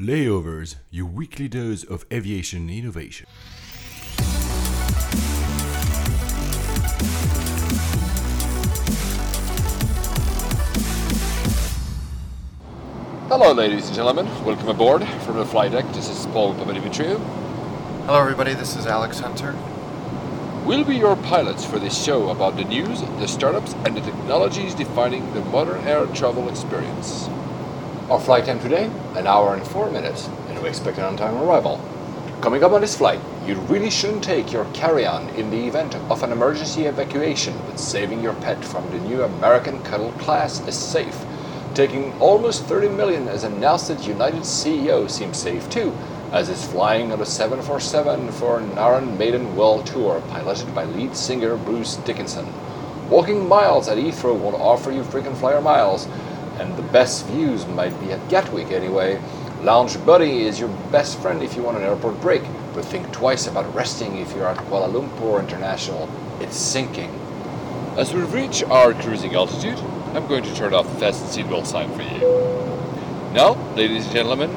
Layovers, your weekly dose of aviation innovation. Hello, ladies and gentlemen. Welcome aboard from the flight deck. This is Paul Papadimitriou. Hello, everybody. This is Alex Hunter. We'll be your pilots for this show about the news, the startups, and the technologies defining the modern air travel experience. Our flight time today, an hour and four minutes, and we expect an on-time arrival. Coming up on this flight, you really shouldn't take your carry-on in the event of an emergency evacuation, but saving your pet from the new American Cuddle class is safe. Taking almost 30 million as announced at United CEO seems safe too, as is flying on a 747 for an Maiden World Tour piloted by lead singer Bruce Dickinson. Walking miles at Heathrow won't offer you frequent flyer miles, and the best views might be at Gatwick anyway. LoungeBuddy is your best friend if you want an airport break, but think twice about resting if you're at Kuala Lumpur International. It's sinking. As we reach our cruising altitude, I'm going to turn off the fasten seatbelt sign for you. Now, ladies and gentlemen,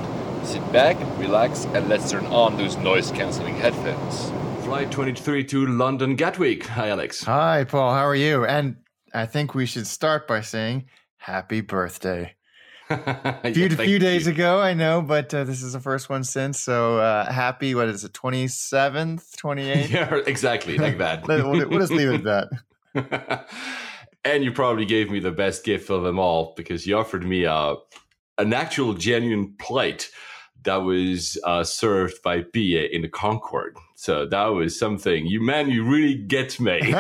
sit back, relax, and let's turn on those noise cancelling headphones. Flight 23 to London Gatwick. Hi, Alex. Hi, Paul. How are you? And I think we should start by saying happy birthday. A few, few days you. ago, I know, but uh, this is the first one since. So uh, happy, what is it, 27th, 28th? yeah, exactly, like that. we'll, we'll just leave it at that. and you probably gave me the best gift of them all because you offered me a an actual genuine plate that was uh, served by Pia in the Concorde. So that was something. You man, you really get me.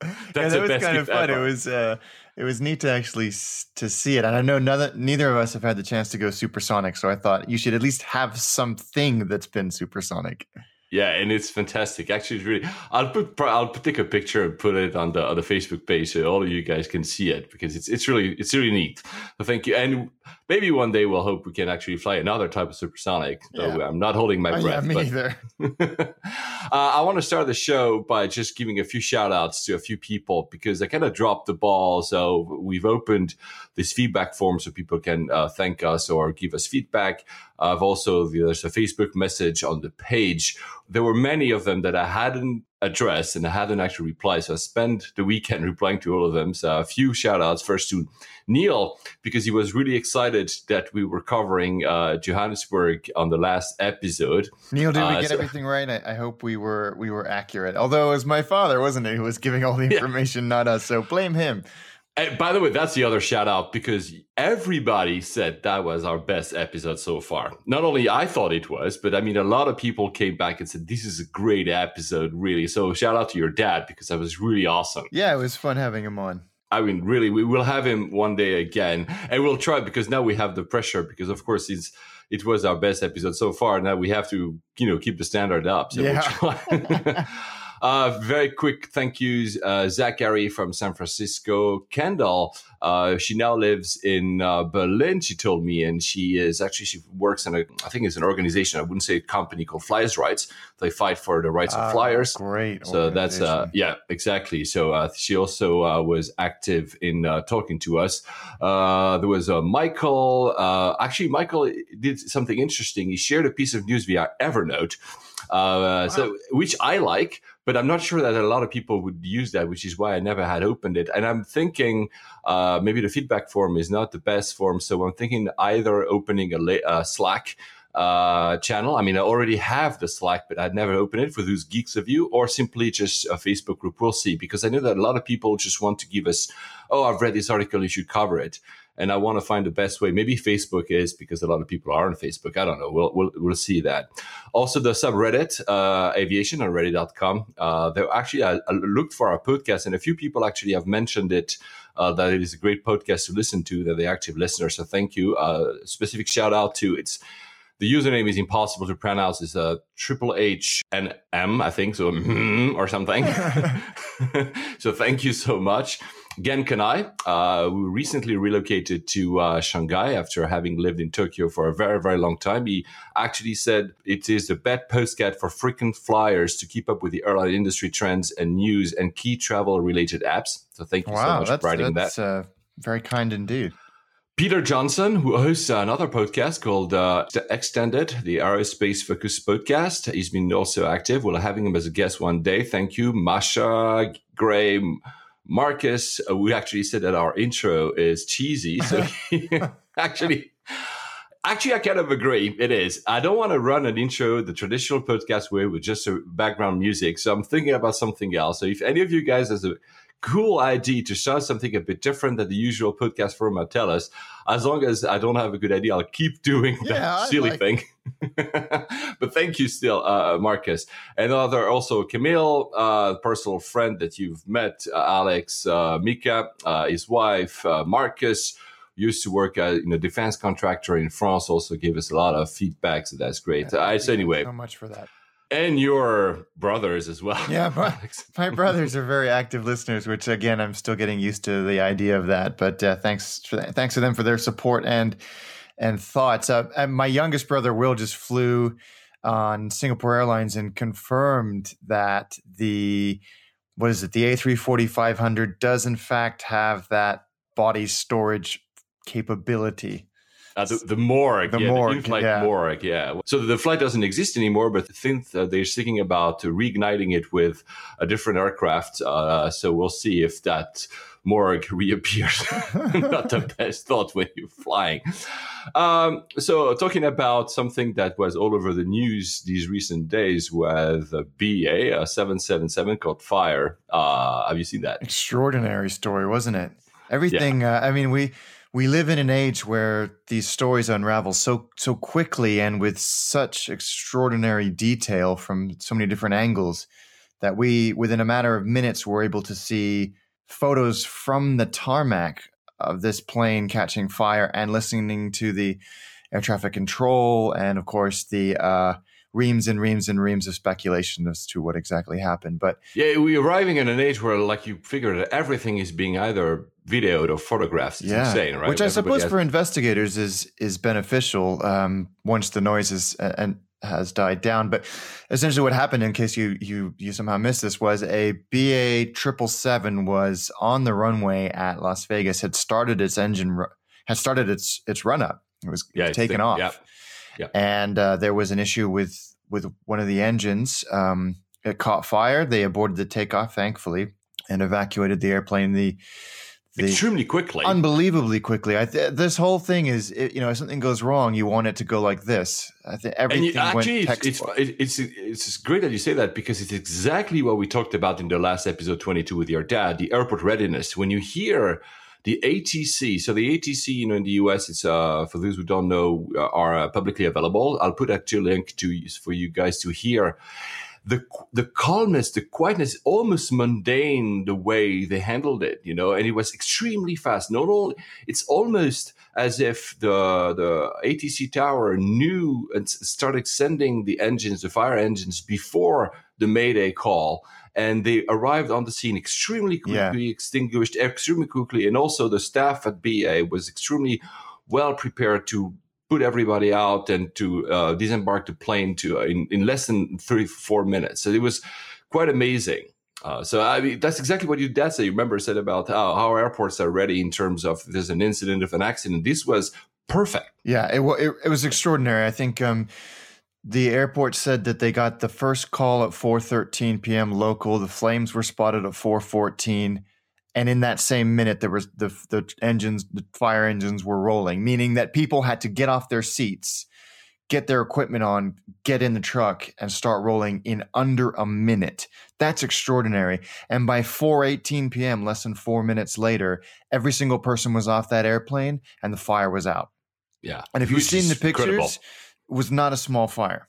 That's yeah, that was kind of fun. Ever. It was uh, it was neat to actually s- to see it, and I know neither neither of us have had the chance to go supersonic. So I thought you should at least have something that's been supersonic. Yeah, and it's fantastic. Actually, it's really. I'll put. I'll take a picture and put it on the on the Facebook page so all of you guys can see it because it's it's really it's really neat. So thank you, and maybe one day we'll hope we can actually fly another type of supersonic. Though yeah. I'm not holding my oh, breath. Yeah, me but, either. uh, I want to start the show by just giving a few shout outs to a few people because I kind of dropped the ball. So we've opened this feedback form so people can uh, thank us or give us feedback. I've also there's a Facebook message on the page. There were many of them that I hadn't addressed and I hadn't actually replied. So I spent the weekend replying to all of them. So a few shout outs first to Neil, because he was really excited that we were covering uh, Johannesburg on the last episode. Neil, did we uh, get so, everything right? I, I, hope we were we were accurate. Although it was my father, wasn't it, who was giving all the information, yeah. not us. So blame him. And by the way, that's the other shout out because everybody said that was our best episode so far. Not only I thought it was, but I mean, a lot of people came back and said, This is a great episode, really. So shout out to your dad because that was really awesome. Yeah, it was fun having him on. I mean, really, we will have him one day again, and we'll try because now we have the pressure. Because of course, it's it was our best episode so far. Now we have to, you know, keep the standard up. So yeah. We'll Uh, very quick thank yous, uh, Zachary from San Francisco, Kendall. Uh, she now lives in uh, Berlin. She told me, and she is actually she works in a I think it's an organization. I wouldn't say a company called Flyers Rights. They fight for the rights of ah, flyers. Great. So that's uh, yeah, exactly. So uh, she also uh, was active in uh, talking to us. Uh, there was uh, Michael. Uh, actually, Michael did something interesting. He shared a piece of news via Evernote. Uh, wow. so which I like, but I'm not sure that a lot of people would use that, which is why I never had opened it. And I'm thinking uh, maybe the feedback form is not the best form, so I'm thinking either opening a, a Slack uh, channel. I mean, I already have the Slack, but I'd never open it for those geeks of you, or simply just a Facebook group. We'll see, because I know that a lot of people just want to give us, oh, I've read this article, you should cover it and I want to find the best way. Maybe Facebook is because a lot of people are on Facebook. I don't know. We'll we'll, we'll see that. Also, the subreddit uh, aviation on Reddit.com. Uh, there actually I, I, looked for our podcast, and a few people actually have mentioned it. Uh, that it is a great podcast to listen to. That they're active listeners. So thank you. Uh, specific shout out to it's the username is impossible to pronounce. It's a triple H and M, I think, so or something. so thank you so much. Gen Kanai, uh, we recently relocated to uh, Shanghai after having lived in Tokyo for a very, very long time. He actually said it is the best postcard for frequent flyers to keep up with the airline industry trends and news and key travel related apps. So thank you wow, so much for writing that's, that. Uh, very kind indeed. Peter Johnson, who hosts another podcast called uh, Extended, the aerospace focused podcast. He's been also active. We'll having him as a guest one day. Thank you, Masha, Gray, Marcus. Uh, we actually said that our intro is cheesy, so actually. Actually, I kind of agree. It is. I don't want to run an intro the traditional podcast way with just a background music. So I'm thinking about something else. So if any of you guys has a cool idea to start something a bit different than the usual podcast format tell us. As long as i don't have a good idea i'll keep doing yeah, that silly like thing. but thank you still uh, marcus. And other also camille uh, personal friend that you've met uh, alex uh, mika uh, his wife uh, marcus used to work as in a defense contractor in france also gave us a lot of feedback so that's great. Yeah, so anyway so much for that and your brothers as well. Yeah, my, my, brothers are very active listeners, which again, I'm still getting used to the idea of that. But uh, thanks for that. thanks to them for their support and and thoughts. Uh, my youngest brother Will just flew on Singapore Airlines and confirmed that the what is it the A340-500 does in fact have that body storage capability. Uh, the, the morgue, the yeah, morgue, the in-flight yeah. morgue, yeah. So the flight doesn't exist anymore, but think they're thinking about reigniting it with a different aircraft. Uh, so we'll see if that morgue reappears. Not the best thought when you're flying. Um, so talking about something that was all over the news these recent days with a BA, a 777 called Fire. Uh, have you seen that? Extraordinary story, wasn't it? Everything, yeah. uh, I mean, we we live in an age where these stories unravel so so quickly and with such extraordinary detail from so many different angles that we within a matter of minutes were able to see photos from the tarmac of this plane catching fire and listening to the air traffic control and of course the uh, reams and reams and reams of speculation as to what exactly happened. But yeah, we're arriving in an age where, like, you figure that everything is being either videoed or photographed. It's yeah. insane, right? Which I suppose has- for investigators is is beneficial um, once the noise is and has died down. But essentially, what happened, in case you you you somehow missed this, was a BA triple seven was on the runway at Las Vegas, had started its engine, had started its its run up. It was, yeah, taken off. Yeah. Yeah. And uh, there was an issue with with one of the engines. Um, it caught fire. They aborted the takeoff, thankfully, and evacuated the airplane. The, the extremely quickly, unbelievably quickly. I th- this whole thing is, it, you know, if something goes wrong, you want it to go like this. I think everything you, actually, went it's, it's, it's it's great that you say that because it's exactly what we talked about in the last episode twenty two with your dad, the airport readiness. When you hear the ATC. So the ATC, you know, in the US, it's uh, for those who don't know, uh, are uh, publicly available. I'll put actually a link to for you guys to hear. The the calmness, the quietness, almost mundane the way they handled it, you know, and it was extremely fast. Not only it's almost as if the the ATC tower knew and started sending the engines, the fire engines, before the Mayday call and they arrived on the scene extremely quickly, yeah. extinguished extremely quickly, and also the staff at BA was extremely well prepared to put everybody out and to uh, disembark the plane to uh, in, in less than 34 minutes. So it was quite amazing. Uh, so I mean, that's exactly what your dad said. You remember said about how, how airports are ready in terms of there's an incident of an accident. This was perfect. Yeah, it, it, it was extraordinary. I think um, the airport said that they got the first call at 4:13 p.m. local. The flames were spotted at 4:14, and in that same minute, there was the the engines, the fire engines were rolling, meaning that people had to get off their seats, get their equipment on, get in the truck, and start rolling in under a minute. That's extraordinary. And by 4:18 p.m., less than four minutes later, every single person was off that airplane, and the fire was out. Yeah, and if you've seen the pictures. Incredible was not a small fire.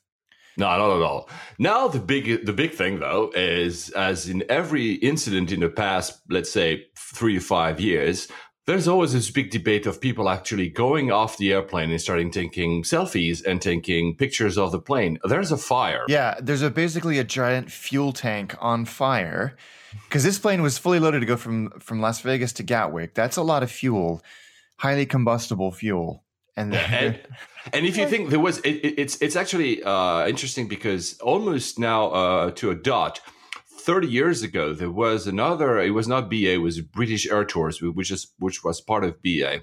No, not at all. Now the big the big thing though is as in every incident in the past, let's say three to five years, there's always this big debate of people actually going off the airplane and starting taking selfies and taking pictures of the plane. There's a fire. Yeah, there's a basically a giant fuel tank on fire because this plane was fully loaded to go from from Las Vegas to Gatwick. That's a lot of fuel, highly combustible fuel. And, and, and if you think there was, it, it, it's it's actually uh, interesting because almost now uh, to a dot, thirty years ago there was another. It was not BA. It was British Airtours, which is which was part of BA.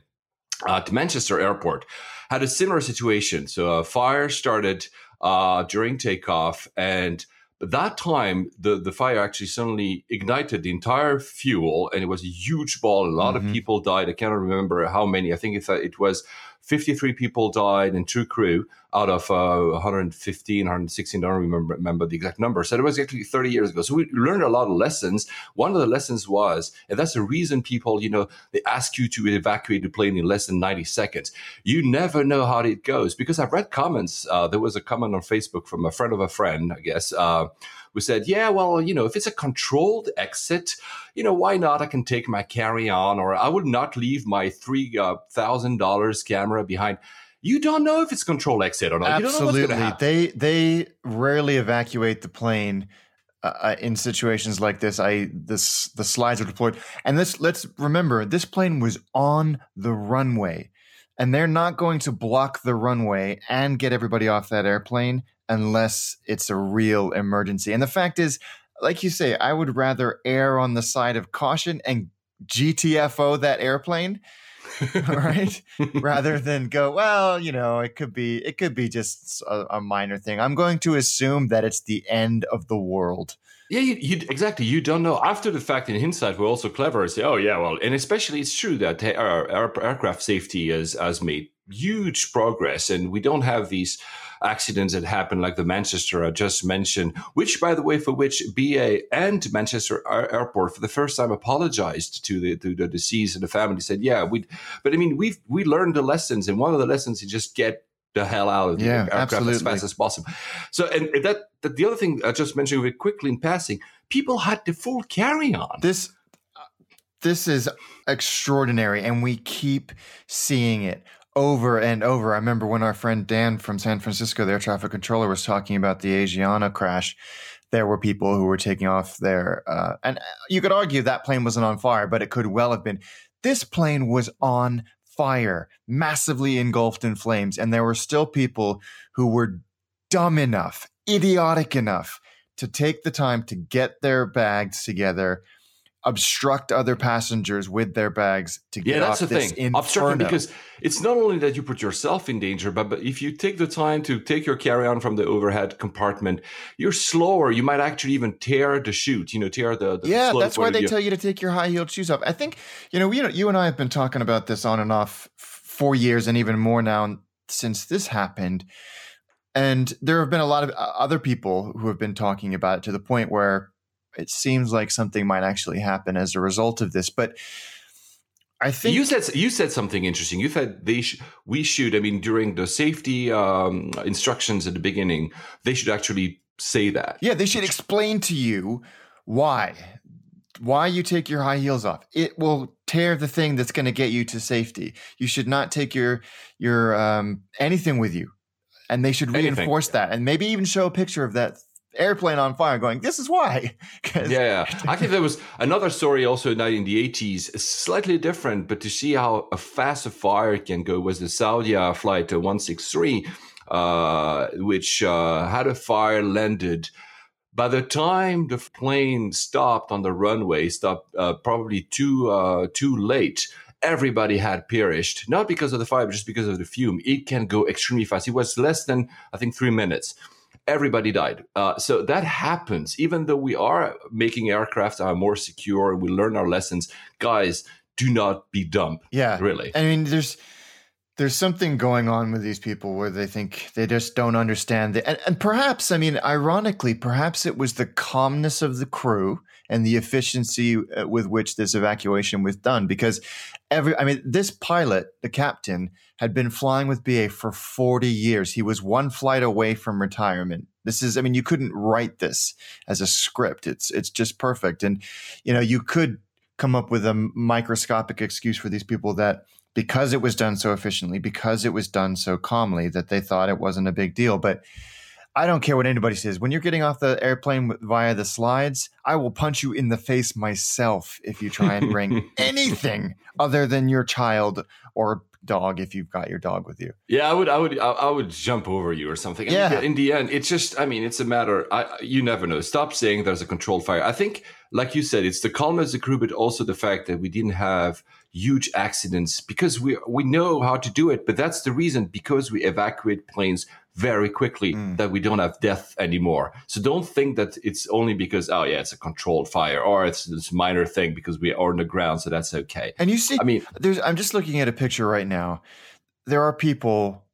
at Manchester Airport had a similar situation. So a fire started uh, during takeoff, and that time the, the fire actually suddenly ignited the entire fuel, and it was a huge ball. A lot mm-hmm. of people died. I cannot remember how many. I think it, it was 53 people died and two crew out of uh, 115, 116. I don't remember, remember the exact number. So it was actually 30 years ago. So we learned a lot of lessons. One of the lessons was, and that's the reason people, you know, they ask you to evacuate the plane in less than 90 seconds. You never know how it goes because I've read comments. Uh, there was a comment on Facebook from a friend of a friend, I guess. Uh, who said, Yeah, well, you know, if it's a controlled exit, you know, why not? I can take my carry on, or I would not leave my $3,000 uh, camera behind. You don't know if it's control exit or not. Absolutely. They, they rarely evacuate the plane. Uh, uh, in situations like this, I this the slides are deployed, and this let's remember this plane was on the runway, and they're not going to block the runway and get everybody off that airplane unless it's a real emergency. And the fact is, like you say, I would rather err on the side of caution and GTFO that airplane, right? rather than go, well, you know, it could be it could be just a, a, minor thing. I'm going to assume that it's the end of the world. Yeah, you, you, exactly. You don't know. After the fact, in hindsight, we're also clever and say, oh, yeah, well, and especially it's true that our, our aircraft safety has, has made huge progress and we don't have these accidents that happened, like the Manchester I just mentioned, which, by the way, for which BA and Manchester Airport for the first time apologized to the to the deceased and the family. Said, "Yeah, we," but I mean, we we learned the lessons, and one of the lessons is just get the hell out of the yeah, aircraft absolutely. as fast as possible. So, and that, that the other thing I just mentioned very quickly in passing, people had the full carry on. This uh, this is extraordinary, and we keep seeing it over and over. I remember when our friend Dan from San Francisco, their traffic controller, was talking about the Asiana crash. There were people who were taking off there, uh, and you could argue that plane wasn't on fire, but it could well have been. This plane was on fire, massively engulfed in flames, and there were still people who were dumb enough, idiotic enough to take the time to get their bags together, obstruct other passengers with their bags to get yeah, that's off the this thing. Obstructing because it's not only that you put yourself in danger, but, but if you take the time to take your carry-on from the overhead compartment, you're slower. You might actually even tear the chute. You know, tear the, the yeah. That's why they you. tell you to take your high-heeled shoes off. I think you know, you know, you and I have been talking about this on and off for years, and even more now since this happened. And there have been a lot of uh, other people who have been talking about it to the point where it seems like something might actually happen as a result of this. But I think you said you said something interesting. You said they sh- we should. I mean, during the safety um, instructions at the beginning, they should actually say that. Yeah, they should explain to you why why you take your high heels off. It will tear the thing that's going to get you to safety. You should not take your your um, anything with you, and they should reinforce anything. that, and maybe even show a picture of that airplane on fire going this is why. Yeah, i think there was another story also now in the 80s slightly different but to see how fast a fire can go was the saudia flight 163 uh, which uh, had a fire landed. By the time the plane stopped on the runway stopped uh, probably too uh, too late everybody had perished not because of the fire but just because of the fume. It can go extremely fast. It was less than i think three minutes everybody died. Uh, so that happens, even though we are making aircraft are more secure, we learn our lessons. Guys, do not be dumb. Yeah, really. I mean, there's there's something going on with these people where they think they just don't understand the, and, and perhaps i mean ironically perhaps it was the calmness of the crew and the efficiency uh, with which this evacuation was done because every i mean this pilot the captain had been flying with ba for 40 years he was one flight away from retirement this is i mean you couldn't write this as a script it's it's just perfect and you know you could come up with a microscopic excuse for these people that because it was done so efficiently, because it was done so calmly that they thought it wasn't a big deal. But I don't care what anybody says. When you're getting off the airplane via the slides, I will punch you in the face myself if you try and bring anything other than your child or dog if you've got your dog with you. Yeah, I would, I would, I would jump over you or something. Yeah. In the end, it's just, I mean, it's a matter. I, you never know. Stop saying there's a controlled fire. I think, like you said, it's the calmness of the crew, but also the fact that we didn't have huge accidents because we we know how to do it. But that's the reason because we evacuate planes very quickly mm. that we don't have death anymore. So don't think that it's only because oh yeah, it's a controlled fire or it's this minor thing because we are on the ground, so that's okay. And you see, I mean, there's. I'm just looking at a picture right now. There are people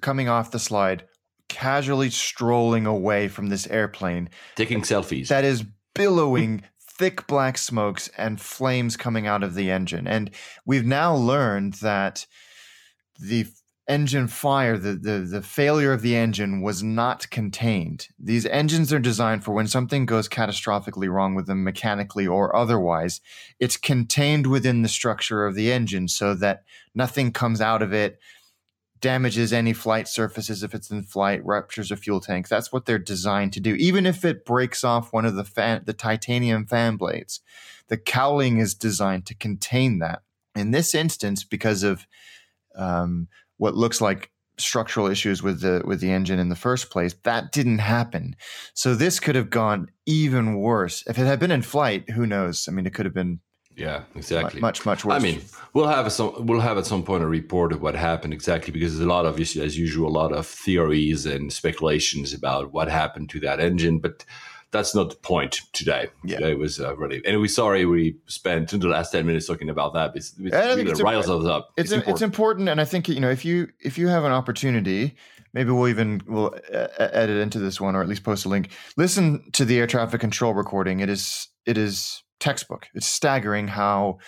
coming off the slide, casually strolling away from this airplane, taking selfies. That is billowing. thick black smokes and flames coming out of the engine. And we've now learned that the engine fire, the, the, the failure of the engine was not contained. These engines are designed for when something goes catastrophically wrong with them mechanically or otherwise, it's contained within the structure of the engine so that nothing comes out of it, damages any flight surfaces if it's in flight, ruptures a fuel tank. That's what they're designed to do. Even if it breaks off one of the fan, the titanium fan blades, the cowling is designed to contain that. In this instance, because of um, what looks like structural issues with the with the engine in the first place that didn't happen. So this could have gone even worse. If it had been in flight who knows? I mean it could have been yeah exactly. much much worse. i mean we'll have some we'll have at some point a report of what happened exactly because there's a lot of as usual a lot of theories and speculations about what happened to that engine but that's not the point today. Yeah. Today was uh, really, and we're sorry we spent the last ten minutes talking about that. It's, it's riles us up. It's, it's, important. it's important, and I think you know if you if you have an opportunity, maybe we'll even we'll uh, edit into this one or at least post a link. Listen to the air traffic control recording. It is it is textbook. It's staggering how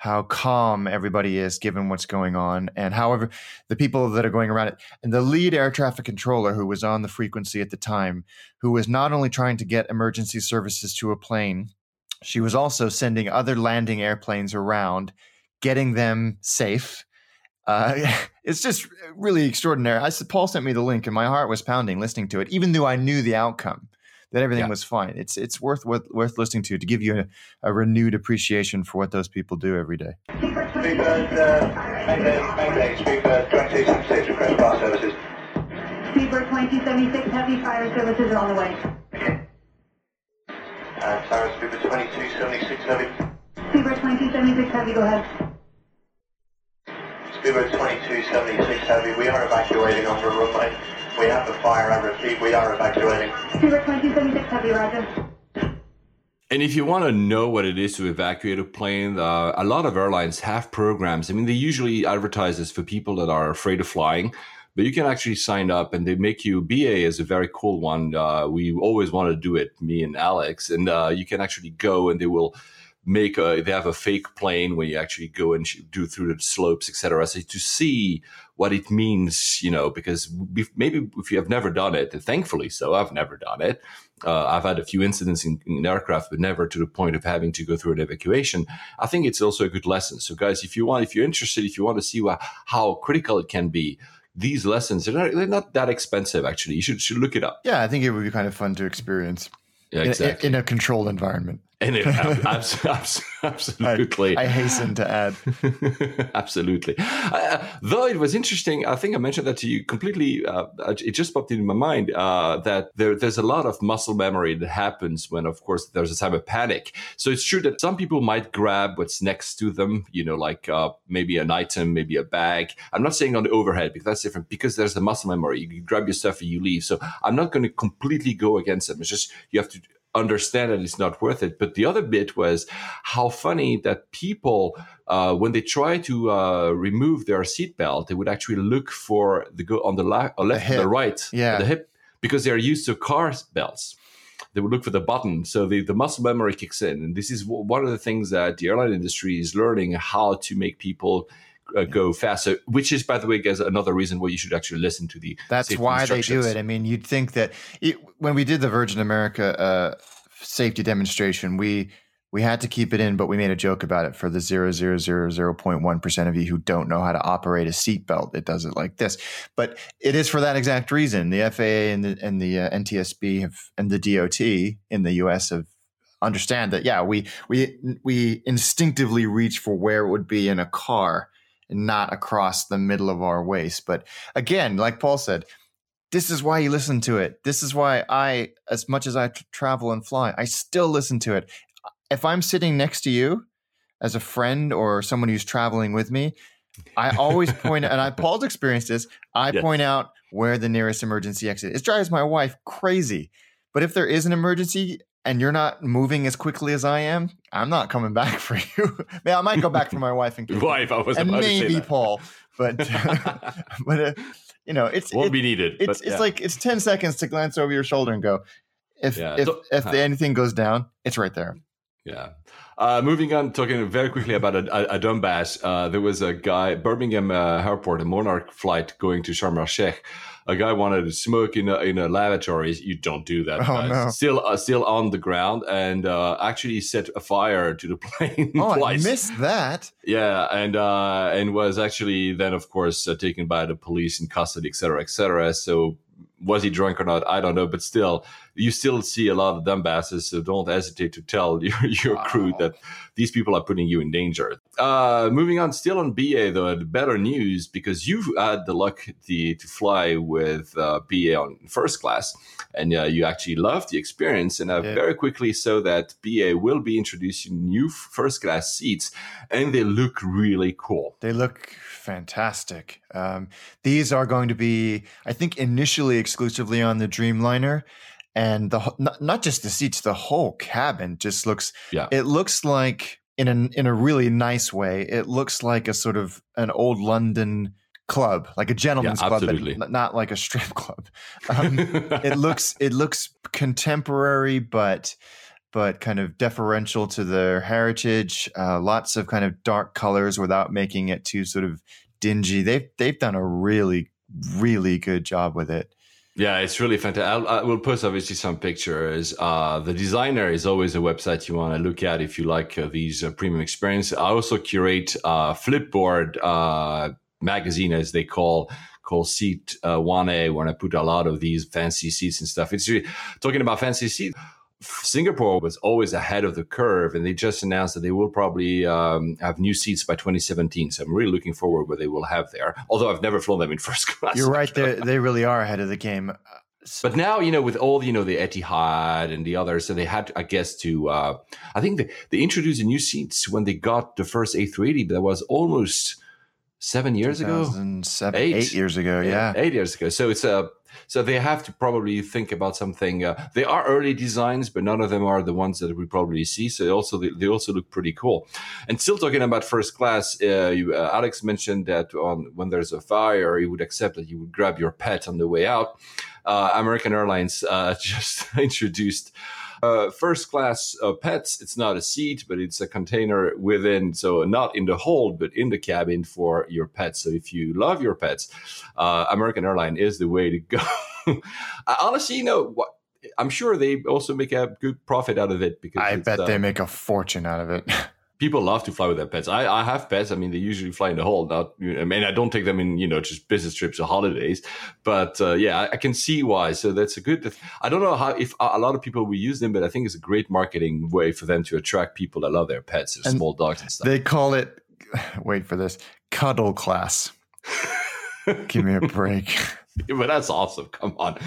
how calm everybody is given what's going on and however the people that are going around it. And the lead air traffic controller who was on the frequency at the time who was not only trying to get emergency services to a plane she was also sending other landing airplanes around getting them safe. Uh, it's just really extraordinary. I, Paul sent me the link, and my heart was pounding listening to it, even though I knew the outcome that everything yeah. was fine. It's it's worth worth, worth listening to to give you a, a, renewed appreciation for what those people do every day. Speedbird, uh, Mayday, Speedbird 2276, request bar services. Speedbird 2276, heavy fire services are on the way. Uh, Sarah, Speedbird 2276, heavy. Speedbird 2276, heavy, go ahead. Speedbird 2276, heavy, we are evacuating on the runway. We have a fire. I repeat, we are evacuating. Zero twenty seventy six. Heavy, Roger. And if you want to know what it is to evacuate a plane, uh, a lot of airlines have programs. I mean, they usually advertise this for people that are afraid of flying, but you can actually sign up and they make you. BA is a very cool one. Uh, we always want to do it, me and Alex, and uh, you can actually go and they will make a they have a fake plane where you actually go and do through the slopes etc so to see what it means you know because maybe if you have never done it thankfully so i've never done it uh, i've had a few incidents in, in, aircraft but never to the point of having to go through an evacuation i think it's also a good lesson. So guys if you want if you're interested if you want to see what, how critical it can be these lessons they're not, they're not that expensive actually. You should, should look it up. Yeah i think it would be kind of fun to experience yeah, exactly. in, in a controlled environment and it, absolutely. I, I, hasten to add. absolutely. Uh, though it was interesting, I think I mentioned that to you completely. Uh, it just popped into my mind uh, that there, there's a lot of muscle memory that happens when, of course, there's a time of panic. So it's true that some people might grab what's next to them, you know, like uh, maybe an item, maybe a bag. I'm not saying on the overhead because that's different because there's the muscle memory. You grab your stuff and you leave. So I'm not going to completely go against them. It's just you have to understand that it's not worth it. But the other bit was how funny that people, uh, when they try to uh, remove their seatbelt, they would actually look for the go on the la- uh, left, the, the right, yeah, the hip, because they are used to car belts. They would look for the button, so the, the muscle memory kicks in, and this is one of the things that the airline industry is learning how to make people uh, go faster. Which is, by the way, guys, another reason why you should actually listen to the. That's why they do it. I mean, you'd think that it, when we did the Virgin America uh, safety demonstration, we we had to keep it in, but we made a joke about it for the zero zero zero zero point one percent of you who don't know how to operate a seatbelt. It does it like this, but it is for that exact reason. The FAA and the and the uh, NTSB have and the DOT in the U.S. have understand that. Yeah, we we we instinctively reach for where it would be in a car not across the middle of our waist. But again, like Paul said, this is why you listen to it. This is why I, as much as I t- travel and fly, I still listen to it. If I'm sitting next to you as a friend or someone who's traveling with me, I always point and I Paul's experienced this. I Yeah. point out where the nearest emergency exit. is. It drives my wife crazy. But if there is an emergency and you're not moving as quickly as I am, I'm not coming back for you. Man, I might go back for my wife and kids. Wife, I was and about to say maybe. Paul, but but uh, you know, it's Won't it- be needed. it's but it's like it's ten seconds to glance over your shoulder and go. If Yeah, if so- if huh. anything goes down, it's right there. Yeah. Uh, moving on, talking very quickly about a, a, dumbass. Uh, there was a guy, Birmingham uh, Airport, a Monarch flight going to Sharm el Sheikh. A guy wanted to smoke in a, in a lavatory. You don't do that. Oh, no. Still, uh, still on the ground, and uh, actually set a fire to the plane Oh, twice. I missed that. Yeah, and uh, and was actually then, of course, uh, taken by the police in custody, et cetera, et cetera. So was he drunk or not? I don't know, but still, you still see a lot of dumbasses. So don't hesitate to tell your, your crew that these people are putting you in danger. Uh, moving on, still on BA though, the better news because you've had the luck to, to fly with uh, BA on first class, and uh, you actually loved the experience. And uh, Yeah. very quickly, so that BA will be introducing new first class seats, and they look really cool. They look fantastic. Um, these are going to be, I think, initially exclusively on the Dreamliner, and the not, not just the seats, the whole cabin just looks. Yeah. it looks like in a in a really nice way. It looks like a sort of an old London club, like a gentleman's club, but not like a strip club. Um, it looks it looks contemporary but but kind of deferential to their heritage uh, lots of kind of dark colors without making it too sort of dingy they've they've done a really really good job with it Yeah, it's really fantastic. I will post obviously some pictures. Uh, the designer is always a website you want to look at if you like uh, these uh, premium experience. I also curate uh, Flipboard uh, magazine, as they call called Seat uh, 1A, where I put a lot of these fancy seats and stuff. It's really talking about fancy seats. Singapore was always ahead of the curve, and they just announced that they will probably um, have new seats by 2017. So I'm really looking forward what they will have there. Although I've never flown them in first class. you're right they they really are ahead of the game But now, you know, with all you know, the Etihad and the others, so they had, I guess, to. Uh, I think they, they introduced the new seats when they got the first A380, but that was almost seven years ago. 2007 Eight. eight years ago yeah eight years ago. So it's uh, so they have to probably think about something. Uh, they are early designs, but none of them are the ones that we probably see. So they also they, they also look pretty cool. And still talking about first class, uh, you, uh, Alex mentioned that on when there's a fire, you would accept that you would grab your pet on the way out. Uh, American Airlines uh, just introduced uh, first class uh, pets. It's not a seat, but it's a container within, so not in the hold, but in the cabin for your pets. So if you love your pets, uh, American Airline is the way to go. Honestly, you know, what, I'm sure they also make a good profit out of it because i bet uh, they make a fortune out of it people love to fly with their pets. I, I have pets. I mean, they usually fly in the hold. Not, I mean, I don't take them in, you know, just business trips or holidays. But uh, yeah, I, I can see why. So that's a good. I don't know how if a lot of people will use them, but I think it's a great marketing way for them to attract people that love their pets, their small dogs and stuff. they call it wait for this cuddle class give me a break but that's awesome. Come on.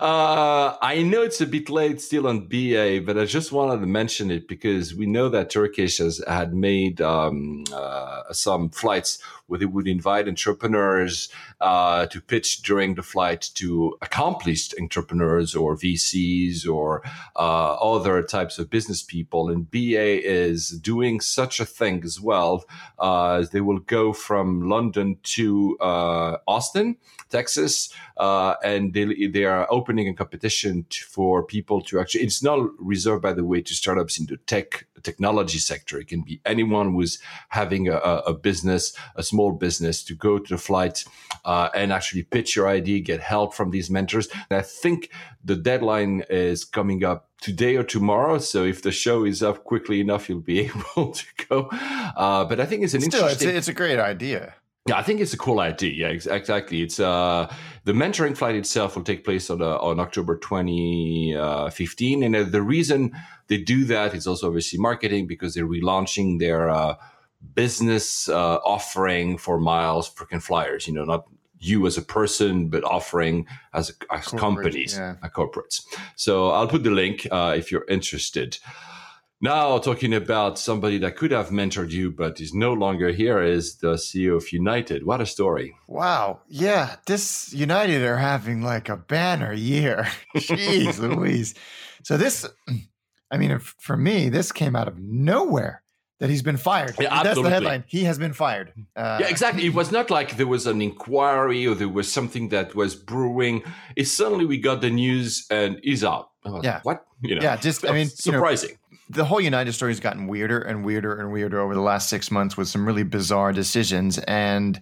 Uh, I know it's a bit late still on BA, but I just wanted to mention it because we know that Turkish has had made um, uh, some flights where they would invite entrepreneurs uh, to pitch during the flight to accomplished entrepreneurs or VCs or uh, other types of business people. And BA is doing such a thing as well. Uh, they will go from London to Austin, Texas, and they, they are opening a competition for people to actually. It's not reserved, by the way, to startups in the tech technology sector. It can be anyone who's having a, a business, a small business, to go to the flight uh, and actually pitch your idea, get help from these mentors. And I think the deadline is coming up today or tomorrow. So if the show is up quickly enough, you'll be able to go. Uh, but I think it's an still it's, interesting. it's a great idea Yeah, I think it's a cool idea. Yeah, ex- exactly. It's uh, the mentoring flight itself will take place on uh, on October 2015, and uh, the reason they do that is also obviously marketing because they're relaunching their uh, business uh, offering for miles frequent flyers. You know, not you as a person, but offering as, a, as companies, yeah. Uh, corporates. So I'll put the link uh, if you're interested. Now, talking about somebody that could have mentored you, but is no longer here, is the CEO of United. What a story! Wow, yeah, this United are having like a banner year. Jeez, Louise. So this, I mean, for me, this came out of nowhere that he's been fired. Yeah, That's the headline. He has been fired. Uh, yeah, exactly. It was not like there was an inquiry or there was something that was brewing. It's suddenly we got the news and he's out. yeah. What? You know, yeah, just, I mean, surprising. You know, the whole United story has gotten weirder and weirder and weirder over the last six months with some really bizarre decisions. And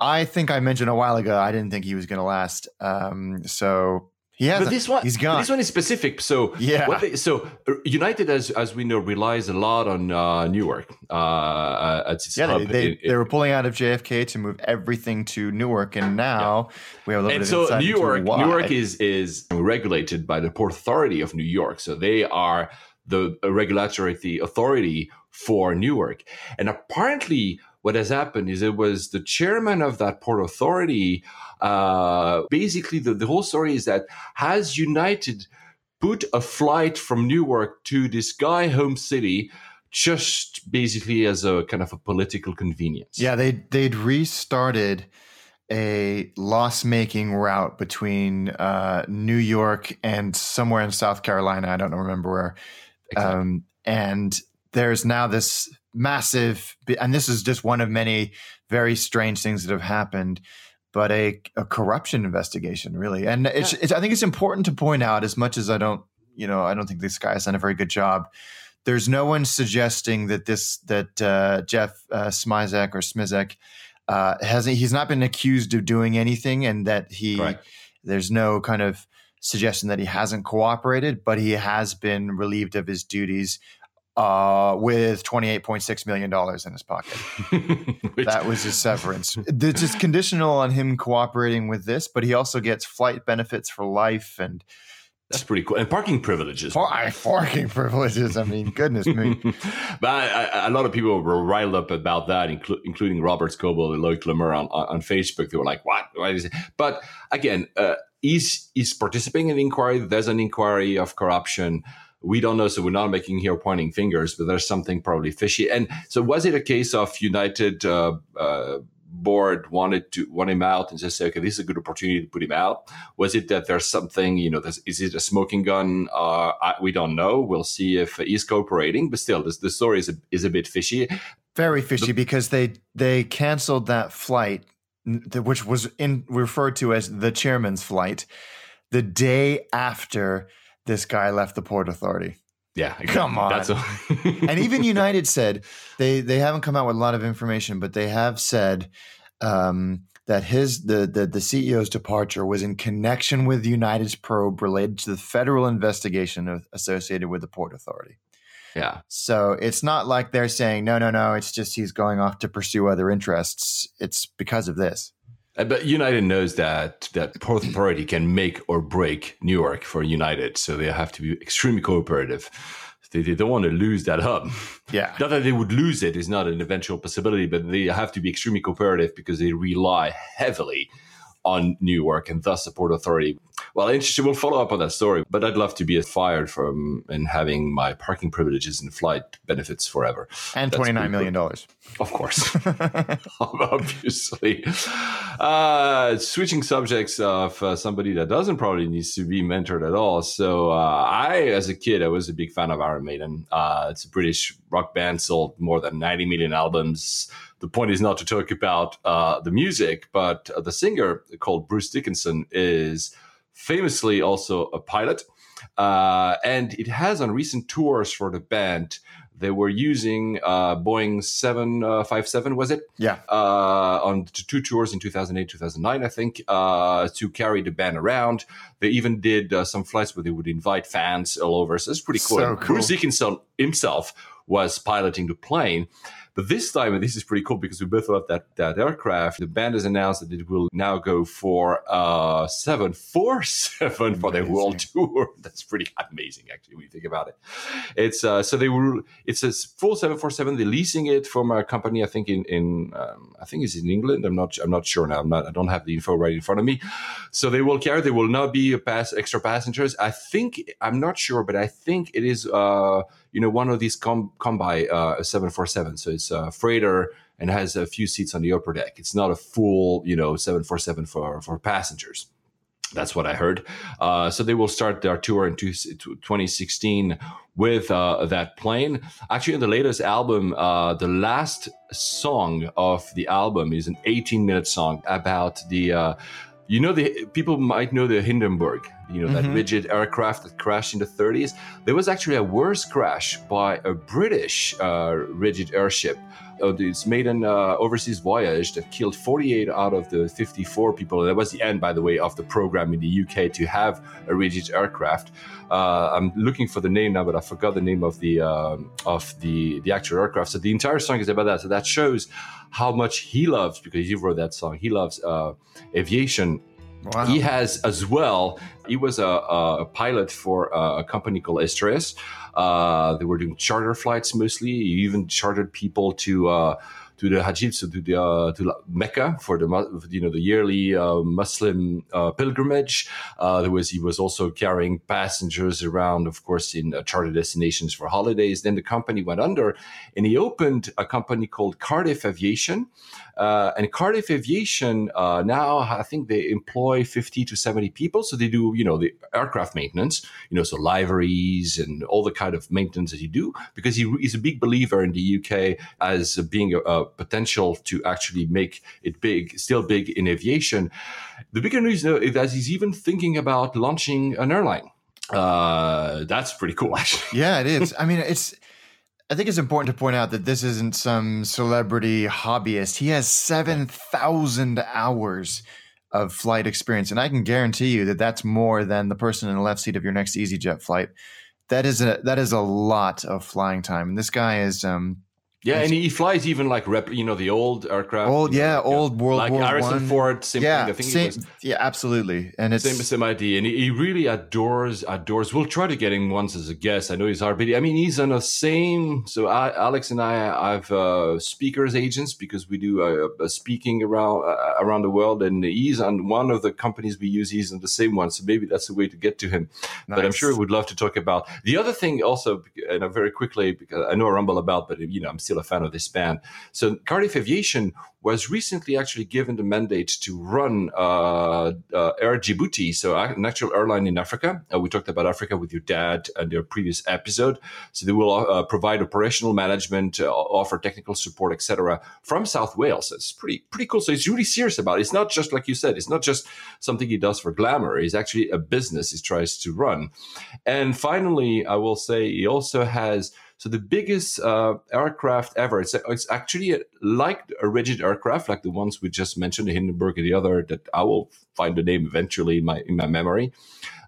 I think I mentioned a while ago, I didn't think he was going to last. Um, so has. But this one, he's gone. This one is specific. So yeah. They, so uh, United, as as we know, relies a lot on uh, Newark. Uh, at its yeah, hub. they, they, they, were pulling out of JFK to move everything to Newark, and now yeah. we have a little and bit so of insight New York, Newark is is regulated by the Port Authority of New York. So they are the regulatory authority for Newark. And apparently, what has happened is it was the chairman of that port authority. Uh, basically, the, the whole story is that has United put a flight from Newark to this guy home city just basically as a kind of a political convenience. Yeah, they they'd restarted a loss-making route between uh, New York and somewhere in South Carolina. I don't remember where. Exactly. Um, and there's now this massive, and this is just one of many very strange things that have happened, but a, a corruption investigation, really. And it's, yeah. it's, I think it's important to point out, as much as I don't, you know, I don't think this guy has done a very good job. There's no one suggesting that this that uh, Jeff uh, Smisek or Smisek uh, hasn't. He's not been accused of doing anything, and that he right. there's no kind of suggestion that he hasn't cooperated, but he has been relieved of his duties uh, with $28.6 million in his pocket. Which, that was his severance. It's just conditional on him cooperating with this, but he also gets flight benefits for life and that's pretty cool. And parking privileges. Par- parking privileges. I mean, goodness me. but I, I, a lot of people were riled up about that, inclu- including Robert Scoble and Loic Le Meur on, on Facebook. They were like, what? Why is it? But again, uh, he's, he's participating in the inquiry. There's an inquiry of corruption we don't know, so we're not making here pointing fingers, but there's something probably fishy. And so, was it a case of United uh, uh, board wanted to want him out and just say, okay, this is a good opportunity to put him out? Was it that there's something, you know, is it a smoking gun? Uh, I, we don't know. We'll see if he's cooperating, but still, this, the story is a, is a bit fishy. Very fishy the, because they they canceled that flight, which was in referred to as the chairman's flight, the day after this guy left the Port Authority. Yeah, exactly. come on. That's a- and even United said they they haven't come out with a lot of information, but they have said um, that his the, the the CEO's departure was in connection with United's probe related to the federal investigation of, associated with the Port Authority. Yeah. So it's not like they're saying no, no, no. It's just he's going off to pursue other interests. It's because of this. Uh, but United knows that that Port Authority can make or break Newark for United, so they have to be extremely cooperative. They, they don't want to lose that hub. Yeah. Not that they would lose it is not an eventual possibility, but they have to be extremely cooperative because they rely heavily on Newark and thus the Port Authority. Well, interesting. We'll follow up on that story, but I'd love to be fired from and having my parking privileges and flight benefits forever. And twenty nine million dollars. Of course, obviously. Uh, switching subjects of uh, somebody that doesn't probably needs to be mentored at all. So uh, I, as a kid, I was a big fan of Iron Maiden. Uh, it's a British rock band, sold more than ninety million albums the point is not to talk about uh, the music, but uh, the singer called Bruce Dickinson is famously also a pilot. Uh, and it has on recent tours for the band, they were using uh, Boeing 757, uh, was it? Yeah. Uh, on two tours in 2008, 2009, I think, uh, to carry the band around. They even did uh, some flights where they would invite fans all over. So it's pretty cool. So cool. Bruce Dickinson himself was piloting the plane. But this time, and this is pretty cool because we both love that that aircraft. The band has announced that it will now go for uh, seven four seven for their world tour. That's pretty amazing, actually, when you think about it. It's uh, so they were. It's a full seven four seven. They're leasing it from a company, I think in in um, I think it's in England. I'm not I'm not sure now. I'm not. I don't have the info right in front of me. So they will carry. There will not be a pass extra passengers. I think I'm not sure, but I think it is. Uh, you know, one of these come come by uh, a 747. So it's a freighter and has a few seats on the upper deck. It's not a full, you know, 747 for, for passengers. That's what I heard. Uh, so they will start their tour in two, 2016 with uh, that plane. Actually, in the latest album, uh, the last song of the album is an 18 minute song about the uh, you know, the people might know the Hindenburg, you know, mm-hmm. that rigid aircraft that crashed in the 30s. There was actually a worse crash by a British uh, rigid airship. Uh, it's made an uh, overseas voyage that killed 48 out of the 54 people. That was the end, by the way, of the program in the UK to have a rigid aircraft. Uh, I'm looking for the name now, but I forgot the name of the um, of the the actual aircraft. So the entire song is about that. So that shows how much he loves because he wrote that song. He loves uh, aviation. Wow. He has as well. He was a, a pilot for a company called Astraeus. Uh, they were doing charter flights mostly. He even chartered people to uh, to the Hajj, so to the uh, to Mecca for the you know the yearly uh, Muslim uh, pilgrimage. Uh, there was he was also carrying passengers around, of course, in uh, charter destinations for holidays. Then the company went under, and he opened a company called Cardiff Aviation. Uh, and Cardiff Aviation now, I think they employ 50 to 70 people. So they do, you know, the aircraft maintenance, you know, so liveries and all the kind of maintenance that you do, because he, he's a big believer in the UK as being a, a potential to actually make it big, still big in aviation. The bigger news though is that he's even thinking about launching an airline. Uh, that's pretty cool, actually. Yeah, it is. I mean, it's I think it's important to point out that this isn't some celebrity hobbyist. He has 7,000 hours of flight experience. And I can guarantee you that that's more than the person in the left seat of your next EasyJet flight. That is a that is a lot of flying time. And this guy is um, yeah, and he flies even like rep, you know, the old aircraft. Old, yeah, know, old World like War Harrison One. Ford. Same yeah, thing. I think same, was, yeah, absolutely. And it's same same idea, and he, he, really adores adores. We'll try to get him once as a guest. I know he's hard, but he, I mean, he's on the same. So I, Alex and I I've uh, speakers agents because we do uh, speaking around uh, around the world, and he's on one of the companies we use. He's on the same one, so maybe that's a way to get to him. Nice. But I'm sure we'd love to talk about the other thing also, and very quickly because I know a rumble about, but you know, I'm still a fan of this band. So Cardiff Aviation was recently actually given the mandate to run uh, uh, Air Djibouti, so an actual airline in Africa. Uh, we talked about Africa with your dad in their previous episode. So they will uh, provide operational management, uh, offer technical support, etc., from South Wales. It's pretty pretty cool. So he's really serious about it. It's not just like you said. It's not just something he does for glamour. It's actually a business he tries to run. And finally, I will say he also has so the biggest uh, aircraft ever. It's, it's actually a, like a rigid aircraft, like the ones we just mentioned, the Hindenburg and the other that I will find the name eventually in my in my memory.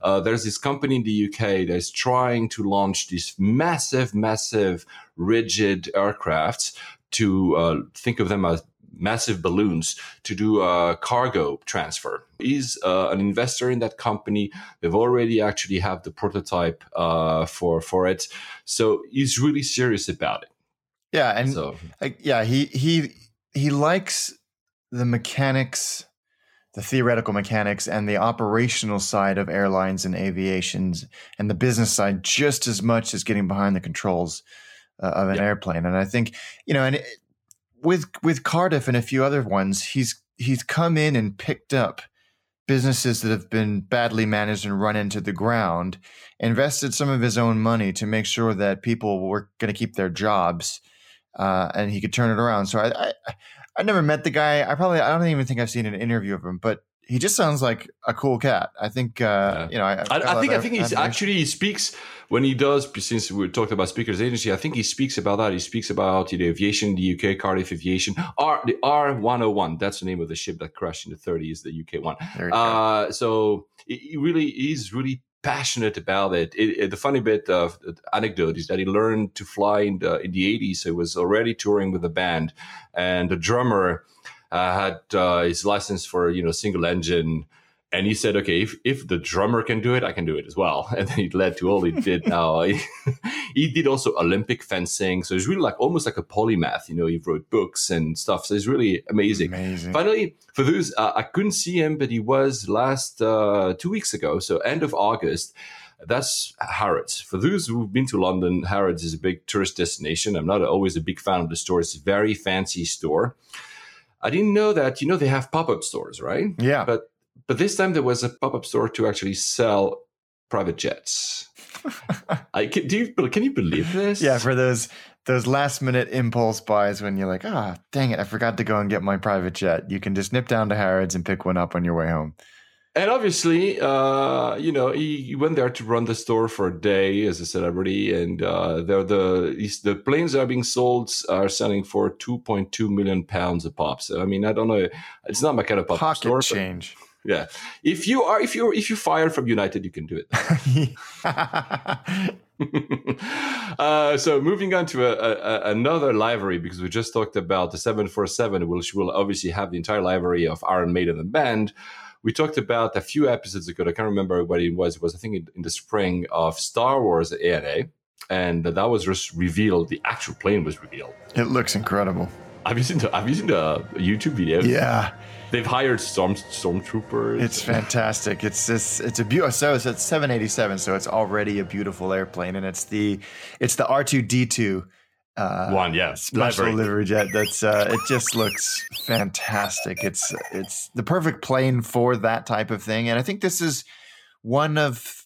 Uh, there's this company in the UK that's trying to launch these massive, massive rigid aircrafts to uh, think of them as massive balloons to do a cargo transfer. He's uh, an investor in that company. They've already actually have the prototype uh, for for it, so he's really serious about it. Yeah, and so. yeah, he he he likes the mechanics, the theoretical mechanics, and the operational side of airlines and aviations, and the business side just as much as getting behind the controls. Uh, of an airplane. And I think, you know, and it, with with Cardiff and a few other ones, he's he's come in and picked up businesses that have been badly managed and run into the ground, invested some of his own money to make sure that people were going to keep their jobs, uh, and he could turn it around. So I, I I never met the guy. I probably I don't even think I've seen an interview of him, but he just sounds like a cool cat. I think uh, yeah. you know. I, I, I think I think he's actually he speaks when he does. Since we talked about speakers agency, I think he speaks about that. He speaks about know, aviation, the UK Cardiff Aviation, R the R one hundred oh one. That's the name of the ship that crashed in the thirties, the UK one. Uh, so he really is really passionate about it. it, it the funny bit of the anecdote is that he learned to fly in the, in the 80s. So he was already touring with a band, and the drummer had uh, his license for you know single engine and he said, okay, if, if the drummer can do it, I can do it as well. And then it led to all he did now. he, he did also Olympic fencing. So he's really like almost like a polymath. You know, he wrote books and stuff. So it's really amazing. Amazing. Finally, for those, uh, I couldn't see him, but he was last uh, two weeks ago. So end of August. That's Harrods. For those who've been to London, Harrods is a big tourist destination. I'm not always a big fan of the store. It's a very fancy store. I didn't know that, you know, they have pop up stores, right? Yeah. But but this time there was a pop up store to actually sell private jets. I can, do you can you believe this? Yeah, for those those last minute impulse buys when you're like, ah, oh, dang it, I forgot to go and get my private jet. You can just nip down to Harrods and pick one up on your way home. And obviously, uh, you know, he, he, went there to run the store for a day as a celebrity, and uh, the the the planes are being sold are selling for two point two million pounds a pop. So I mean, I don't know, it's not my kind of pop Pocket store. change. Yeah, if you are if you if you fire from United, you can do it. uh, so moving on to a, a, another library because we just talked about the seven four seven, which will obviously have the entire library of Iron Maiden and band. We talked about a few episodes ago. I can't remember what it was. It was I think in, in the spring of Star Wars ANA, and that was just revealed. The actual plane was revealed. It looks incredible. Have you seen the Have you seen the uh, YouTube video? Yeah, They've hired storm stormtroopers. It's fantastic. It's this. It's a beautiful. So it's 787. So it's already a beautiful airplane, and it's the it's the R2D2 uh, one. Yeah, special livery, livery jet. That's uh, it. Just looks fantastic. It's it's the perfect plane for that type of thing, and I think this is one of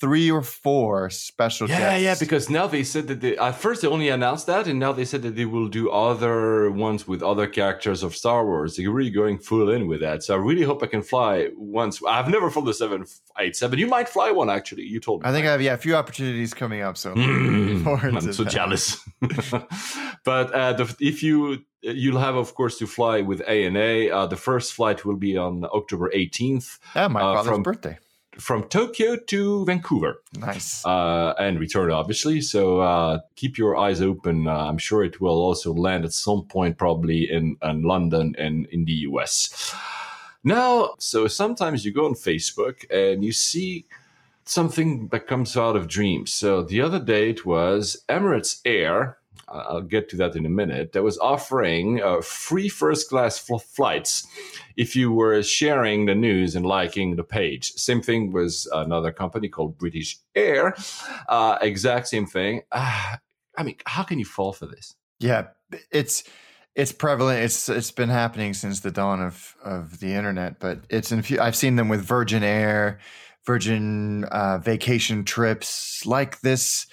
three or four special yeah guests. yeah because now they said that they at first they only announced that and now they said that they will do other ones with other characters of star wars. They're really going full in with that. So i really hope i can fly once. I've never flown the 787 you might fly one actually. You told me. I think i have yeah a few opportunities coming up so i'm so that. jealous. But uh, the, if you you'll have of course to fly with ana uh, the first flight will be on october 18th yeah my uh, father's from, birthday from Tokyo to Vancouver. Nice. Uh, and return, obviously. So uh, keep your eyes open. Uh, I'm sure it will also land at some point, probably in, in London and in the US. Now, so sometimes you go on Facebook and you see something that comes out of dreams. So the other day it was Emirates Air. I'll get to that in a minute. That was offering uh, free first class fl- flights if you were sharing the news and liking the page. Same thing was another company called British Air. Uh, exact same thing. Uh, I mean, how can you fall for this? Yeah, it's it's prevalent. It's it's been happening since the dawn of of the internet. But it's. I've seen them with Virgin Air, Virgin uh, vacation trips like this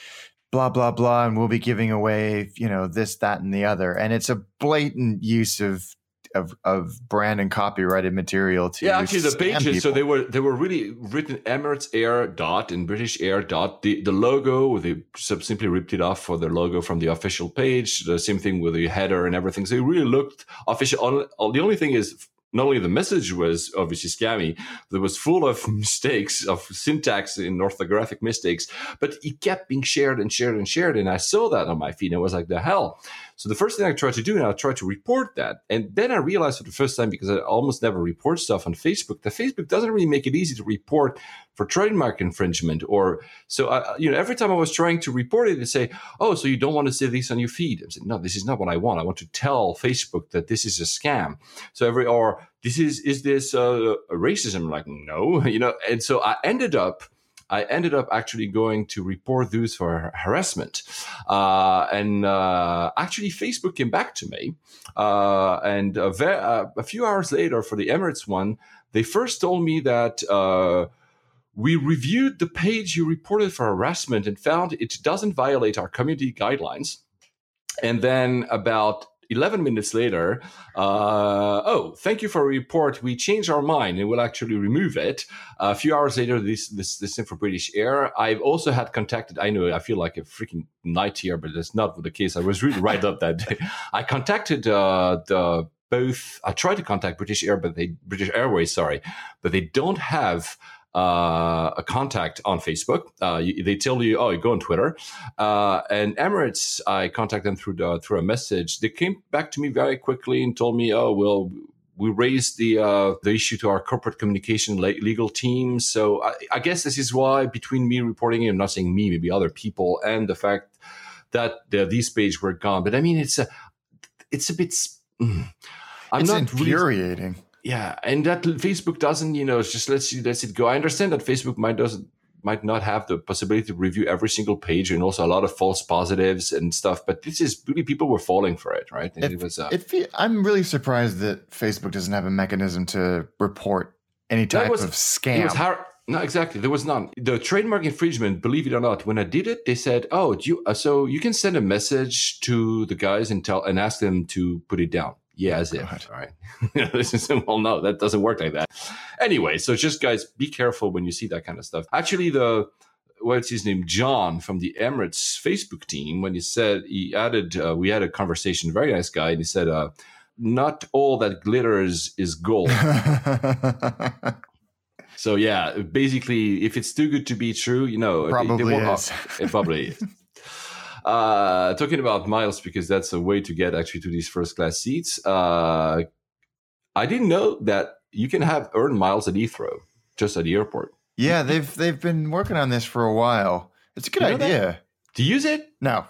blah blah blah and we'll be giving away you know this that and the other. And it's a blatant use of of, of brand and copyrighted material to yeah actually the pages people. so they were they were really written emirates air dot and british air dot. The, the logo they simply ripped it off for their logo from the official page. The same thing with the header and everything. So it really looked official. The only thing is not only the message was obviously scammy, it was full of mistakes of syntax and orthographic mistakes, but it kept being shared and shared and shared. And I saw that on my feed and I was like, the hell. So the first thing I tried to do, and I tried to report that. And then I realized for the first time, because I almost never report stuff on Facebook, that Facebook doesn't really make it easy to report for trademark infringement. Or so, I, you know, every time I was trying to report it, they say, oh, so you don't want to see this on your feed. I said, no, this is not what I want. I want to tell Facebook that this is a scam. So every, or this is, is this uh, racism? Like, no, you know, and so I ended up, I ended up actually going to report those for harassment. Uh, and uh, actually, Facebook came back to me. Uh, and a, ve- uh, a, few hours later, for the Emirates one, they first told me that uh, we reviewed the page you reported for harassment and found it doesn't violate our community guidelines. And then about 11 minutes later, uh, oh, thank you for a report. We changed our mind and we'll actually remove it. a few hours later, this, this, this thing for British Air. I've also had contacted, I know I feel like a freaking knight here, but that's not the case. I was really right up that day. I contacted uh, the both, I tried to contact British Air, but they, British Airways, sorry, but they don't have uh, a contact on Facebook. Uh, you, they tell you, oh, you go on Twitter. Uh, and Emirates, I contact them through the, through a message. They came back to me very quickly and told me, oh, well, we raised the uh, the issue to our corporate communication legal team. So I, I, guess this is why between me reporting, I'm not saying me, maybe other people, and the fact that the, these pages were gone. But I mean, it's a it's a bit. Mm, I'm it's not infuriating. Really, yeah, and that Facebook doesn't, you know, just lets you lets it go. I understand that Facebook might doesn't might not have the possibility to review every single page and also a lot of false positives and stuff. But this is really people were falling for it, right? It, it was. Uh, it, I'm really surprised that Facebook doesn't have a mechanism to report any type was, of scam. Har- no, exactly. There was none. The trademark infringement, believe it or not, when I did it, they said, "Oh, you, uh, so you can send a message to the guys and tell and ask them to put it down." Yeah, as if. All right. this is well, no, that doesn't work like that. Anyway, so just guys, be careful when you see that kind of stuff. Actually, the what's his name, John from the Emirates Facebook team, when he said he added, uh, we had a conversation, very nice guy, and he said, uh, "Not all that glitters is gold." so yeah, basically, if it's too good to be true, you know, probably it, is. it probably is. Uh, talking about miles because that's a way to get actually to these first class seats. Uh, I didn't know that you can have earned miles at Heathrow just at the airport. Yeah, they've they've been working on this for a while. It's a good you know idea. That? To use it? No.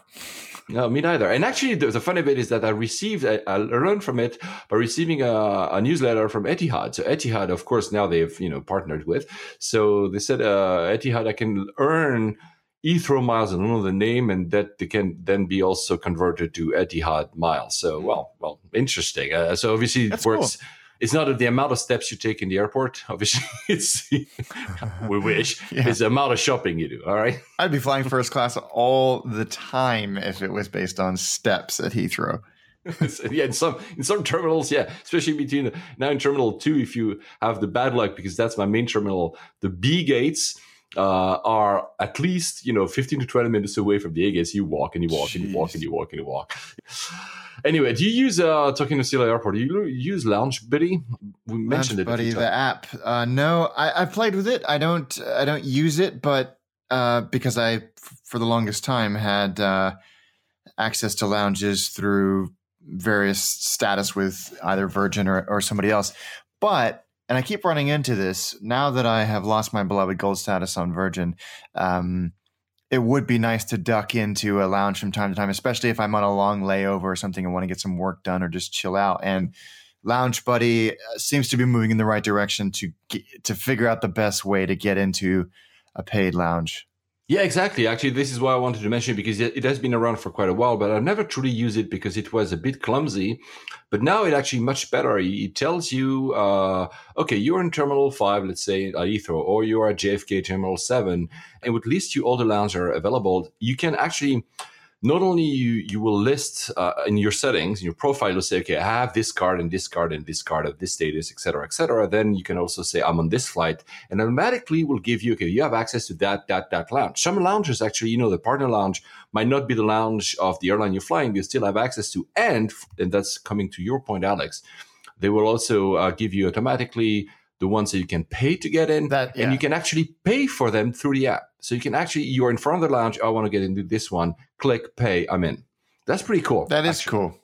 No, me neither. And actually, the, the funny bit is that I received, I, I learned from it by receiving a, a, newsletter from Etihad. So Etihad, of course, now they've you know partnered with. So they said uh, Etihad, I can earn Heathrow miles, I don't know the name, and that they can then be also converted to Etihad miles. So, hmm. well, well, interesting. Uh, so obviously That's it works. Cool. It's not the amount of steps you take in the airport. Obviously, it's we wish yeah. it's the amount of shopping you do. All right. I'd be flying first class all the time if it was based on steps at Heathrow. yeah, in some in some terminals, yeah, especially between the, now in terminal two, if you have the bad luck, because that's my main terminal, the B gates uh, are at least you know 15 to 20 minutes away from the A gates. You walk and you walk Jeez. and you walk and you walk and you walk. Anyway, do you use uh, talking to Sila Airport? Do you use LoungeBuddy? We mentioned Lounge it. Buddy, the app. Uh, no, I, I played with it. I don't. I don't use it, but uh, because I, for the longest time, had uh, access to lounges through various status with either Virgin or, or somebody else. But and I keep running into this now that I have lost my beloved gold status on Virgin. Um, it would be nice to duck into a lounge from time to time, especially if I'm on a long layover or something and want to get some work done or just chill out. And LoungeBuddy uh, seems to be moving in the right direction to get, to figure out the best way to get into a paid lounge. Yeah, exactly. Actually, this is why I wanted to mention it because it has been around for quite a while, but I've never truly used it because it was a bit clumsy. But now it actually much better. It tells you, uh, okay, you're in Terminal Five, let's say at Heathrow, or you are at JFK Terminal Seven, and would list you all the lounges are available. You can actually not only you you will list uh, in your settings in your profile you'll say okay i have this card and this card and this card of this status etc etc then you can also say i'm on this flight and automatically will give you okay you have access to that that that lounge some lounges actually you know the partner lounge might not be the lounge of the airline you're flying but you still have access to and and that's coming to your point alex they will also uh, give you automatically the ones that you can pay to get in, that, yeah. and you can actually pay for them through the app. So you can actually, you're in front of the lounge. I want to get into this one. Click pay. I'm in. That's pretty cool. That is actually. cool.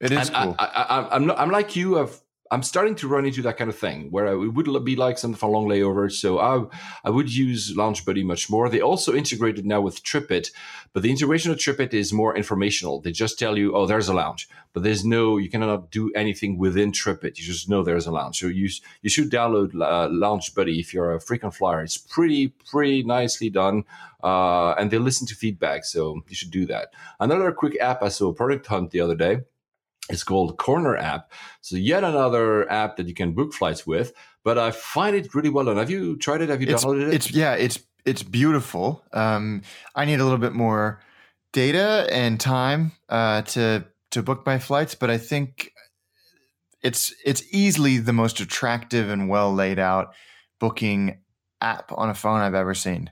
It is and cool. I, am I'm, I'm like you. I've I'm starting to run into that kind of thing where it would be like something for long layovers. So I, I would use LoungeBuddy much more. They also integrated now with TripIt, but the integration of TripIt is more informational. They just tell you, oh, there's a lounge, but there's no, you cannot do anything within TripIt. You just know there's a lounge. So you, you should download uh, LoungeBuddy if you're a frequent flyer. It's pretty, pretty nicely done. Uh, and they listen to feedback. So you should do that. Another quick app I saw Product Hunt the other day it's called Corner app. So yet another app that you can book flights with. But I find it really well done. Have you tried it? Have you it's, downloaded it? It's yeah, it's it's beautiful. Um, I need a little bit more data and time uh, to to book my flights, but I think it's it's easily the most attractive and well laid out booking app on a phone I've ever seen.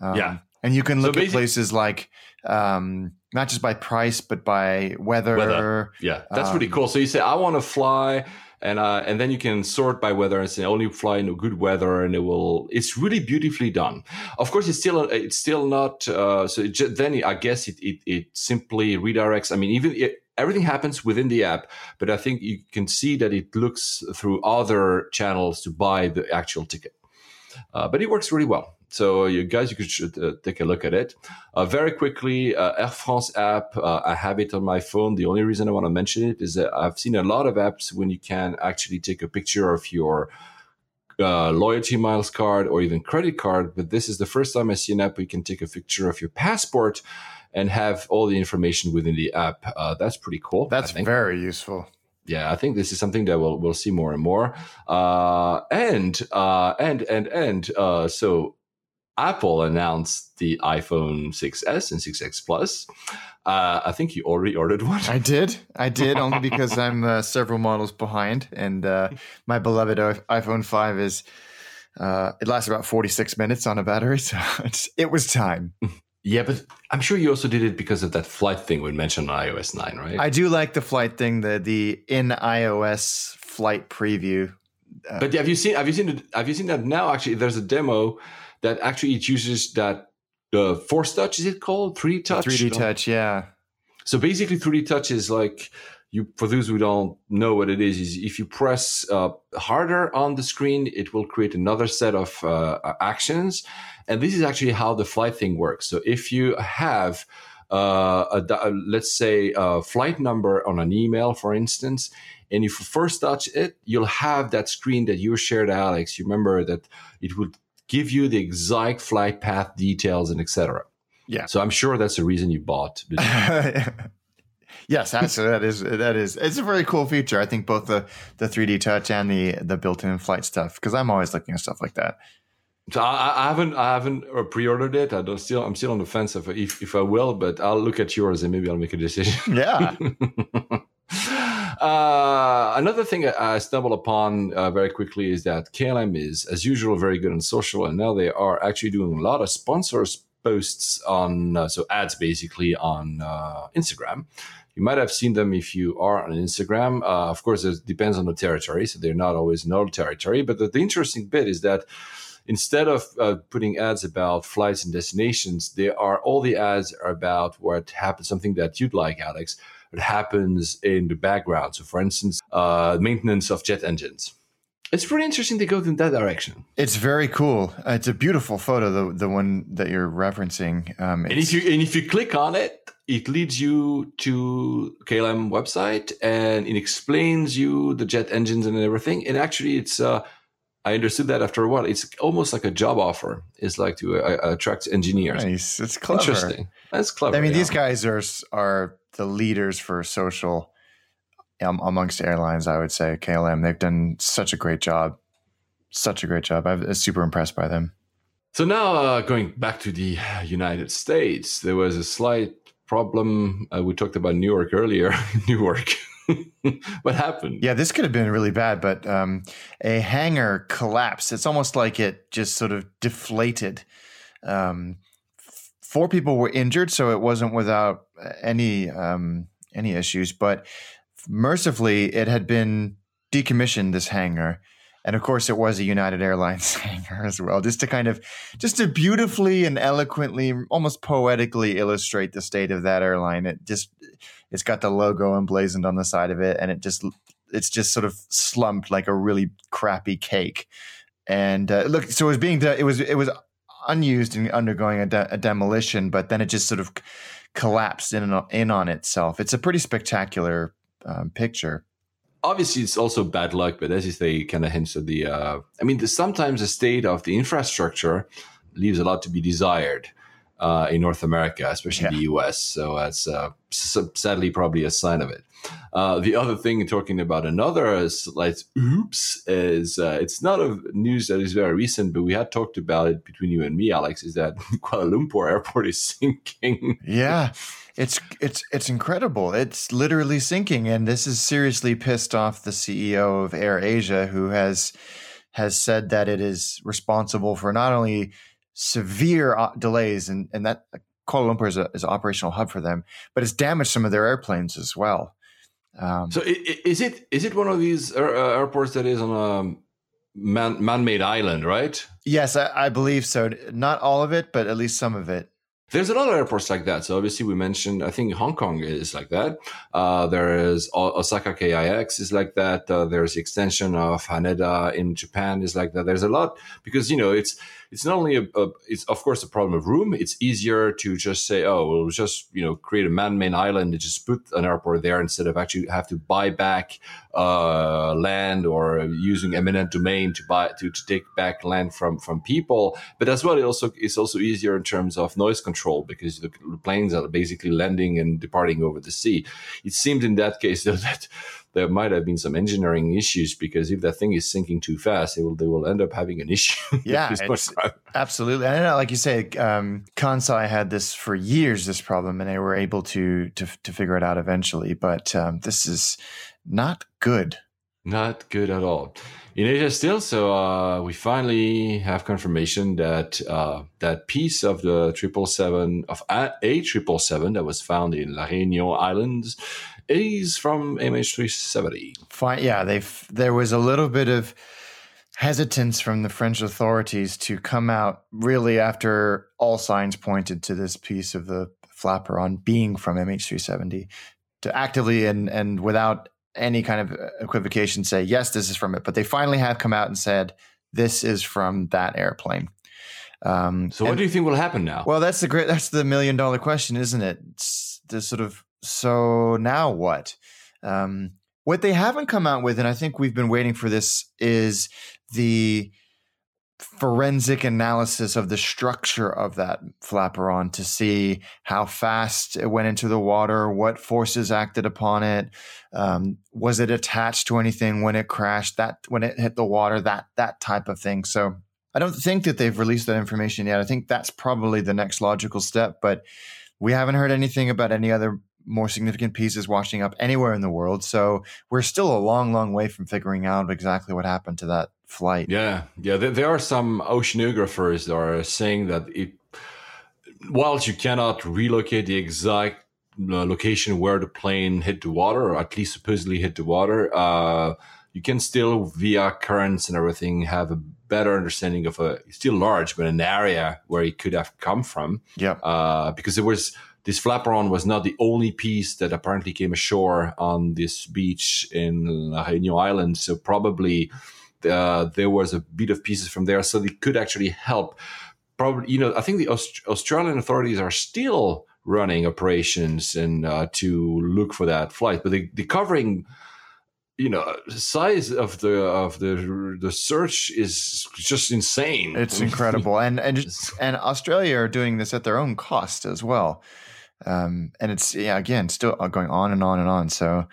Um, yeah, and you can look so at places like um, not just by price but by weather. weather. Yeah, that's um, pretty cool. So you say I want to fly and uh, and then you can sort by weather and say only fly in good weather, and it will. It's really beautifully done. Of course, it's still it's still not. Uh, so just, then I guess it, it it simply redirects. I mean, even it, everything happens within the app, but I think you can see that it looks through other channels to buy the actual ticket. Uh, but it works really well. So you guys, you could uh, take a look at it. Uh, very quickly, uh, Air France app, uh, I have it on my phone. The only reason I want to mention it is that I've seen a lot of apps when you can actually take a picture of your uh, loyalty miles card or even credit card. But this is the first time I see an app where you can take a picture of your passport and have all the information within the app. Uh, that's pretty cool. That's very useful yeah, I think this is something that we'll we'll see more and more. Uh, and uh, and and and uh, so Apple announced the iPhone 6s and 6s Plus. Uh, I think you already ordered one. I did. I did only because I'm uh, several models behind, and uh, my beloved iPhone 5 is. Uh, it lasts about 46 minutes on a battery, so it was time. Yeah, but I'm sure you also did it because of that flight thing we mentioned on iOS 9, right? I do like the flight thing, the the in iOS flight preview. Uh, but have you seen have you seen have you seen that now? Actually, there's a demo that actually it uses that the uh, force touch is it called 3D touch? 3D touch, yeah. So basically, 3D touch is like you. For those who don't know what it is, is if you press uh, harder on the screen, it will create another set of uh, actions, and this is actually how the flight thing works. So if you have uh, a, let's say a flight number on an email, for instance, and if you first touch it, you'll have that screen that you shared, Alex. You remember that it would give you the exact flight path details and etc. Yeah. So I'm sure that's the reason you bought. yes, actually, that is that is it's a very cool feature. I think both the the 3D touch and the the built-in flight stuff because I'm always looking at stuff like that. So I, I haven't I haven't uh, pre-ordered it. I don't still I'm still on the fence if if, if I will, but I'll look at yours and maybe I'll make a decision. Yeah. Uh, another thing I stumbled upon uh, very quickly is that KLM is, as usual, very good on social, and now they are actually doing a lot of sponsors posts on, uh, so ads basically on uh, Instagram. You might have seen them if you are on Instagram. Uh, of course, it depends on the territory, so they're not always in all territory. But the, the interesting bit is that instead of uh, putting ads about flights and destinations, there are all the ads are about what happens, something that you'd like, Alex what happens in the background. So, for instance, uh, maintenance of jet engines. It's pretty interesting to go in that direction. It's very cool. Uh, it's a beautiful photo, the the one that you're referencing. Um, and if you and if you click on it, it leads you to KLM website and it explains you the jet engines and everything. And actually, it's uh, I understood that after a while. It's almost like a job offer. It's like to uh, attract engineers. Nice. It's clever. Interesting. That's clever. I mean, yeah. these guys are are the leaders for social um, amongst airlines. I would say KLM. They've done such a great job. Such a great job. I'm super impressed by them. So now, uh, going back to the United States, there was a slight problem. Uh, we talked about Newark earlier. Newark. what happened? Yeah, this could have been really bad, but um, a hangar collapsed. It's almost like it just sort of deflated. Um, four people were injured, so it wasn't without any um, any issues. But mercifully, it had been decommissioned. This hangar, and of course, it was a United Airlines hangar as well, just to kind of just to beautifully and eloquently, almost poetically illustrate the state of that airline. It just it's got the logo emblazoned on the side of it, and it just it's just sort of slumped like a really crappy cake. And uh, look, so it was being de- it was it was unused and undergoing a, de- a demolition, but then it just sort of collapsed in on, in on itself. It's a pretty spectacular um, picture. Obviously, it's also bad luck, but as you say, kind of hints at the. Uh, I mean, the, sometimes the state of the infrastructure leaves a lot to be desired uh, in North America, especially yeah. the US. So that's uh, sadly probably a sign of it. Uh, the other thing, talking about another slight oops, is uh, it's not a news that is very recent, but we had talked about it between you and me, Alex. Is that Kuala Lumpur Airport is sinking? Yeah, it's it's it's incredible. It's literally sinking, and this has seriously pissed off the CEO of AirAsia, who has has said that it is responsible for not only severe uh, delays, and, and that Kuala Lumpur is, a, is an operational hub for them, but it's damaged some of their airplanes as well. Um, so is it is it one of these uh, airports that is on a man, man-made island, right? Yes, I, I believe so. Not all of it, but at least some of it. There's a lot of airports like that. So obviously we mentioned, I think Hong Kong is like that. Uh, there is Osaka KIX is like that. Uh, there's the extension of Haneda in Japan is like that. There's a lot because, you know, it's, it's not only a, a, it's of course a problem of room. It's easier to just say, oh, we'll just you know create a man-made island and just put an airport there instead of actually have to buy back uh, land or using eminent domain to buy to, to take back land from from people. But as well, it also it's also easier in terms of noise control because the planes are basically landing and departing over the sea. It seemed in that case that there might have been some engineering issues because if that thing is sinking too fast, they will they will end up having an issue. Yeah, absolutely. I know, like you say, um, Kansai had this for years, this problem, and they were able to to to figure it out eventually. But um, this is not good. Not good at all. In Asia, still, so uh, we finally have confirmation that uh, that piece of the triple seven of a triple seven that was found in La Réunion Islands is from MH370. Fine. Yeah, they've there was a little bit of hesitance from the French authorities to come out really after all signs pointed to this piece of the flaperon being from MH370 to actively and and without any kind of equivocation say yes this is from it but they finally have come out and said this is from that airplane um, so what and, do you think will happen now well that's the great that's the million dollar question isn't it it's the sort of so now what? Um, what they haven't come out with, and I think we've been waiting for this, is the forensic analysis of the structure of that flaperon to see how fast it went into the water, what forces acted upon it, um, was it attached to anything when it crashed, that when it hit the water, that that type of thing. So I don't think that they've released that information yet. I think that's probably the next logical step, but we haven't heard anything about any other more significant pieces washing up anywhere in the world. So we're still a long, long way from figuring out exactly what happened to that flight. Yeah, yeah. There, there are some oceanographers that are saying that it, whilst you cannot relocate the exact uh, location where the plane hit the water, or at least supposedly hit the water, uh, you can still, via currents and everything, have a better understanding of a still large, but an area where it could have come from. Yeah. Uh, because it was this flaperon was not the only piece that apparently came ashore on this beach in La Réunion Island. So probably uh, there was a bit of pieces from there, so they could actually help. Probably, you know, I think the Aust- Australian authorities are still running operations and uh, to look for that flight, but the, the covering you know size of the of the the search is just insane it's incredible and and and australia are doing this at their own cost as well um, and it's yeah again still going on and on and on. So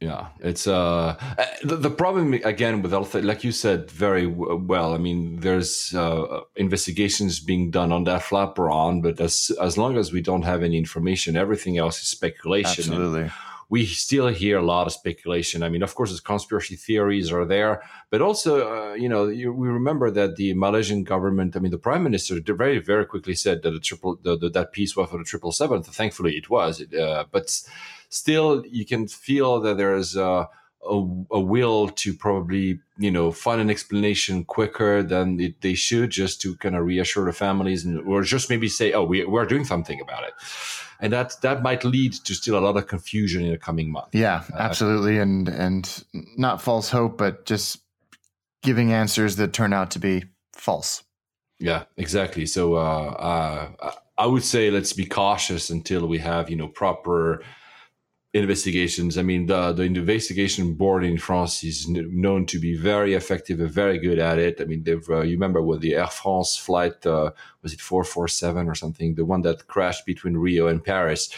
yeah, it's uh the, the problem again with like you said very well. I mean, there's uh, investigations being done on that flaperon, but as as long as we don't have any information, everything else is speculation. Absolutely. And, we still hear a lot of speculation. I mean, of course, the conspiracy theories are there, but also, uh, you know, you, we remember that the Malaysian government, I mean, the prime minister very, very quickly said that the triple, the, the, that piece was for the triple seventh. Thankfully, it was, uh, but still, you can feel that there is. Uh, a, a, will to probably you know find an explanation quicker than it, they should just to kind of reassure the families and or just maybe say oh we, we're doing something about it. And that that might lead to still a lot of confusion in the coming month. Yeah uh, absolutely. And and not false hope but just giving answers that turn out to be false. Yeah exactly. So uh, uh, i would say let's be cautious until we have you know proper investigations. I mean, the, the investigation board in France is known to be very effective and very good at it. I mean, they've, uh, you remember what the Air France flight, uh, was it 447 or something? The one that crashed between Rio and Paris.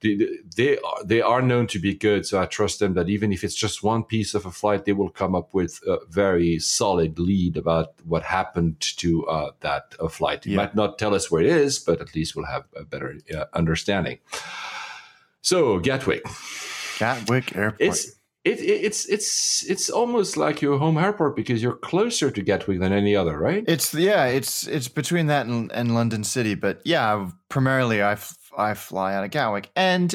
They, they are, they are known to be good. So I trust them that even if it's just one piece of a flight, they will come up with a very solid lead about what happened to uh, that uh, flight. It yeah. might not tell us where it is, but at least we'll have a better uh, understanding. So Gatwick. Gatwick Airport. It's it, it's it's it's almost like your home airport because you're closer to Gatwick than any other, right? It's yeah, it's it's between that and, and London City, but yeah, primarily I, f- I fly out of Gatwick, and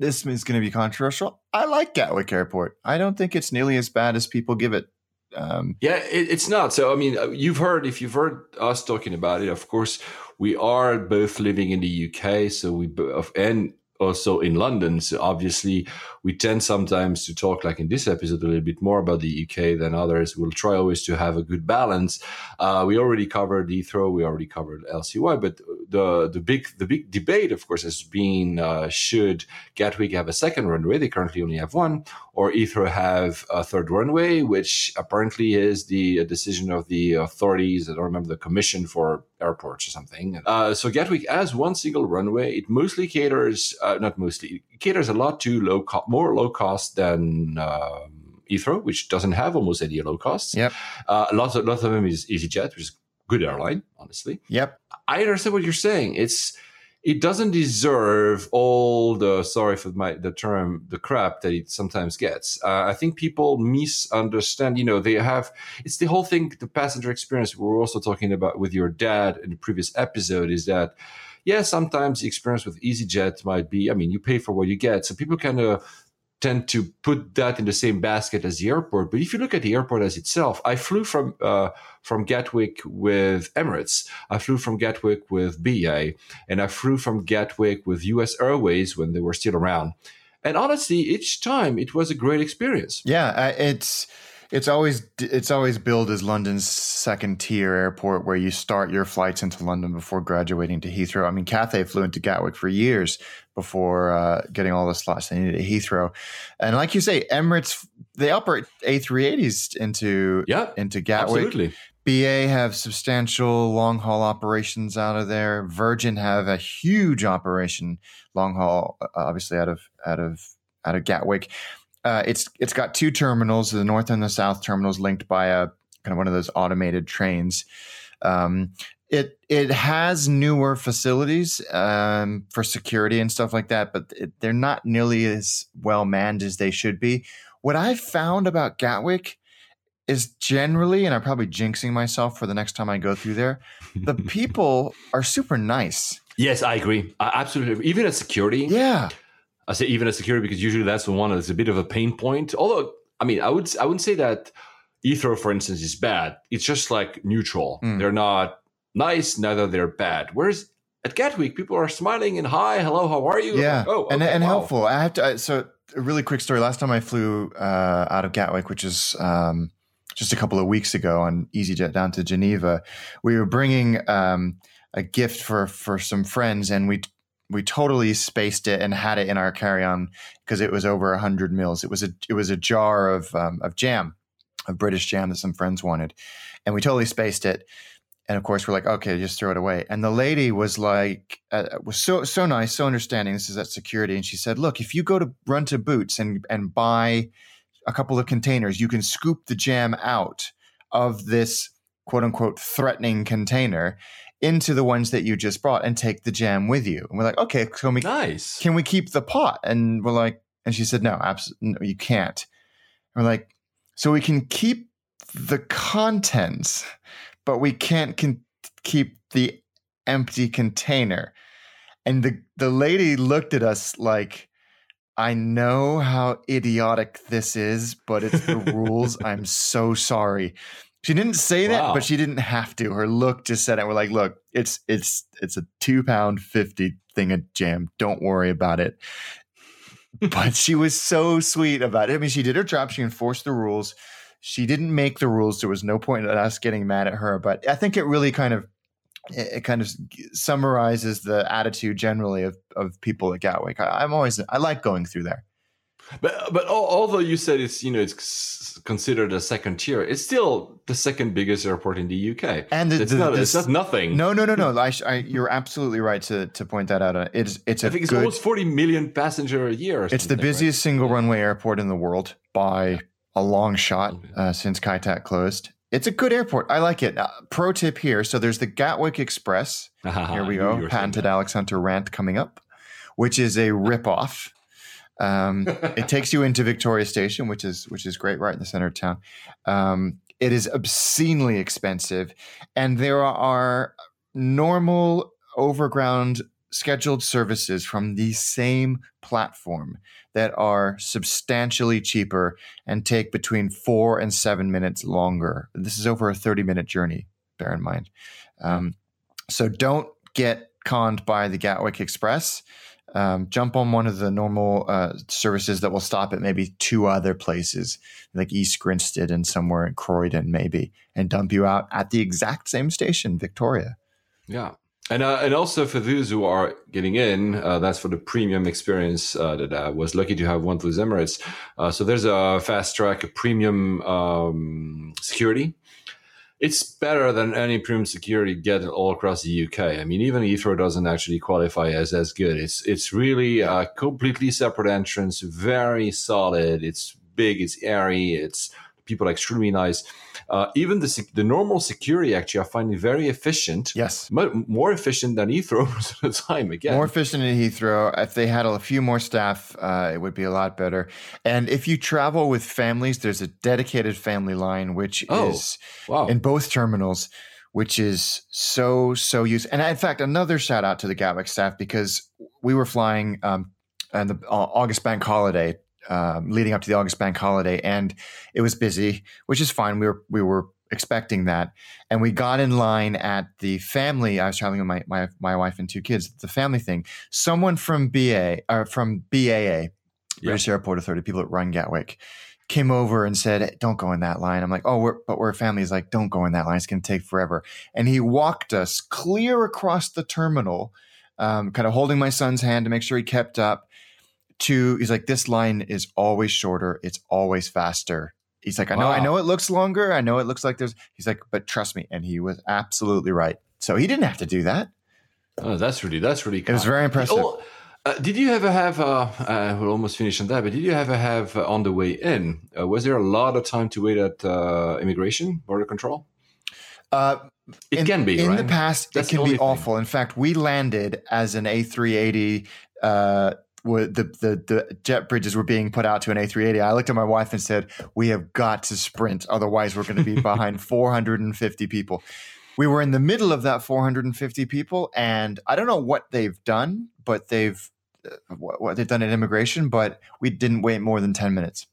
this is going to be controversial. I like Gatwick Airport. I don't think it's nearly as bad as people give it. Um, yeah, it, it's not. So I mean, uh, you've heard if you've heard us talking about it. Of course, we are both living in the UK, so we both, and also in London. So obviously, we tend sometimes to talk, like in this episode, a little bit more about the UK than others. We'll try always to have a good balance. Uh, we already covered Heathrow, we already covered LCY, but the the big the big debate, of course, has been uh, should Gatwick have a second runway? They currently only have one, or Heathrow have a third runway, which apparently is the decision of the authorities. I don't remember the Commission for Airports or something. Uh, so Gatwick has one single runway. It mostly caters, uh, not mostly, it caters a lot to low co- more low cost than. Um, Heathrow, which doesn't have almost any low costs. Yep. Uh, lots of lots of them is EasyJet, which is good airline, honestly. Yep. I understand what you're saying. It's it doesn't deserve all the sorry for my the term the crap that it sometimes gets. Uh, I think people misunderstand. You know, they have it's the whole thing. The passenger experience we were also talking about with your dad in the previous episode is that yeah, sometimes the experience with EasyJet might be. I mean, you pay for what you get, so people kind of tend to put that in the same basket as the airport. But if you look at the airport as itself, I flew from uh, from Gatwick with Emirates, I flew from Gatwick with BA, and I flew from Gatwick with U.S. Airways when they were still around. And honestly, each time it was a great experience. Yeah, it's it's always it's always billed as London's second tier airport, where you start your flights into London before graduating to Heathrow. I mean, Cathay flew into Gatwick for years before uh, getting all the slots they needed at Heathrow, and like you say, Emirates they operate A380s into yeah, into Gatwick. Absolutely. BA have substantial long haul operations out of there. Virgin have a huge operation long haul, obviously out of out of out of Gatwick. Uh, it's it's got two terminals, the north and the south terminals, linked by a kind of one of those automated trains. Um, it it has newer facilities um, for security and stuff like that, but it, they're not nearly as well manned as they should be. What I found about Gatwick is generally, and I'm probably jinxing myself for the next time I go through there, the people are super nice. Yes, I agree. I, absolutely. Even at security. Yeah. I say even a security because usually that's the one that's a bit of a pain point. Although, I mean, I would I wouldn't say that Heathrow, for instance, is bad. It's just like neutral. Mm. They're not nice, neither they're bad. Whereas at Gatwick, people are smiling and hi, hello, how are you? Yeah, like, oh, okay, and, and wow. helpful. I have to. So a really quick story. Last time I flew uh, out of Gatwick, which is um, just a couple of weeks ago on EasyJet down to Geneva, we were bringing um, a gift for for some friends, and we we totally spaced it and had it in our carry-on because it was over 100 mils. It was a it was a jar of um, of jam of british jam that some friends wanted and we totally spaced it. And of course we're like okay just throw it away. And the lady was like uh, was so so nice so understanding. This is at security. And she said look if you go to run to boots and and buy a couple of containers you can scoop the jam out of this quote unquote threatening container into the ones that you just brought and take the jam with you. And we're like, okay, can we nice? Can we keep the pot? And we're like, and she said, no, absolutely, no, you can't. And we're like, so we can keep the contents, but we can't con- keep the empty container. And the the lady looked at us like, I know how idiotic this is, but it's the rules. I'm so sorry. She didn't say that, but she didn't have to. Her look just said it. We're like, look, it's it's it's a two pound fifty thing of jam. Don't worry about it. but she was so sweet about it. I mean, she did her job. She enforced the rules. She didn't make the rules. There was no point in us getting mad at her. But I think it really kind of it kind of summarizes the attitude generally of of people at Gatwick. I, I'm always I like going through there. But but although you said it's you know it's considered a second tier, it's still the second biggest airport in the UK, and the, it's, the, not, the, it's not nothing. No, no, no, no. I, I, you're absolutely right to to point that out. It's it's I think it's good, almost 40 million passenger a year. it's the busiest right? single runway airport in the world by a long shot uh, since Kai Tak closed. It's a good airport. I like it. Uh, pro tip here: so there's the Gatwick Express. here we go. Patented Alex Hunter rant coming up, which is a ripoff um, it takes you into Victoria Station, which is which is great, right in the center of town. Um, it is obscenely expensive, and there are normal overground scheduled services from the same platform that are substantially cheaper and take between four and seven minutes longer. This is over a 30 minute journey, bear in mind. Um, so don't get conned by the Gatwick Express. Um, jump on one of the normal uh, services that will stop at maybe two other places, like East Grinstead and somewhere in Croydon, maybe, and dump you out at the exact same station, Victoria. Yeah. And, uh, and also for those who are getting in, uh, that's for the premium experience uh, that I was lucky to have one those Emirates. Uh, so there's a fast track, a premium um, security it's better than any premium security get all across the UK. I mean, even Heathrow doesn't actually qualify as as good. It's it's really a completely separate entrance, very solid. It's big, it's airy, it's people are extremely nice. Uh, even the the normal security actually, I find it very efficient. Yes, more efficient than Heathrow most of the time. Again, more efficient than Heathrow. If they had a few more staff, uh, it would be a lot better. And if you travel with families, there's a dedicated family line, which oh, is wow. in both terminals. Which is so so useful, and in fact, another shout out to the Gatwick staff because we were flying um, on the uh, August Bank holiday um, leading up to the August Bank holiday, and it was busy, which is fine. We were we were expecting that, and we got in line at the family. I was traveling with my my, my wife and two kids. The family thing. Someone from BA or from BAA, British Airport Authority, people that run Gatwick, came over and said, "Don't go in that line." I'm like, "Oh, we're, but we're a family." He's like, "Don't go in that line. It's going to take forever." And he walked us clear across the terminal, um, kind of holding my son's hand to make sure he kept up to he's like this line is always shorter it's always faster he's like i know wow. i know it looks longer i know it looks like there's he's like but trust me and he was absolutely right so he didn't have to do that oh that's really that's really cool. it was very impressive oh, uh, did you ever have uh, uh, we'll almost finish on that but did you ever have uh, on the way in uh, was there a lot of time to wait at uh, immigration border control it in, can be right in right? the past That's it can be thing. awful in fact we landed as an a380 were the, the the jet bridges were being put out to an A380, I looked at my wife and said, "We have got to sprint, otherwise we're going to be behind 450 people." We were in the middle of that 450 people, and I don't know what they've done, but they've uh, what they've done at immigration, but we didn't wait more than 10 minutes.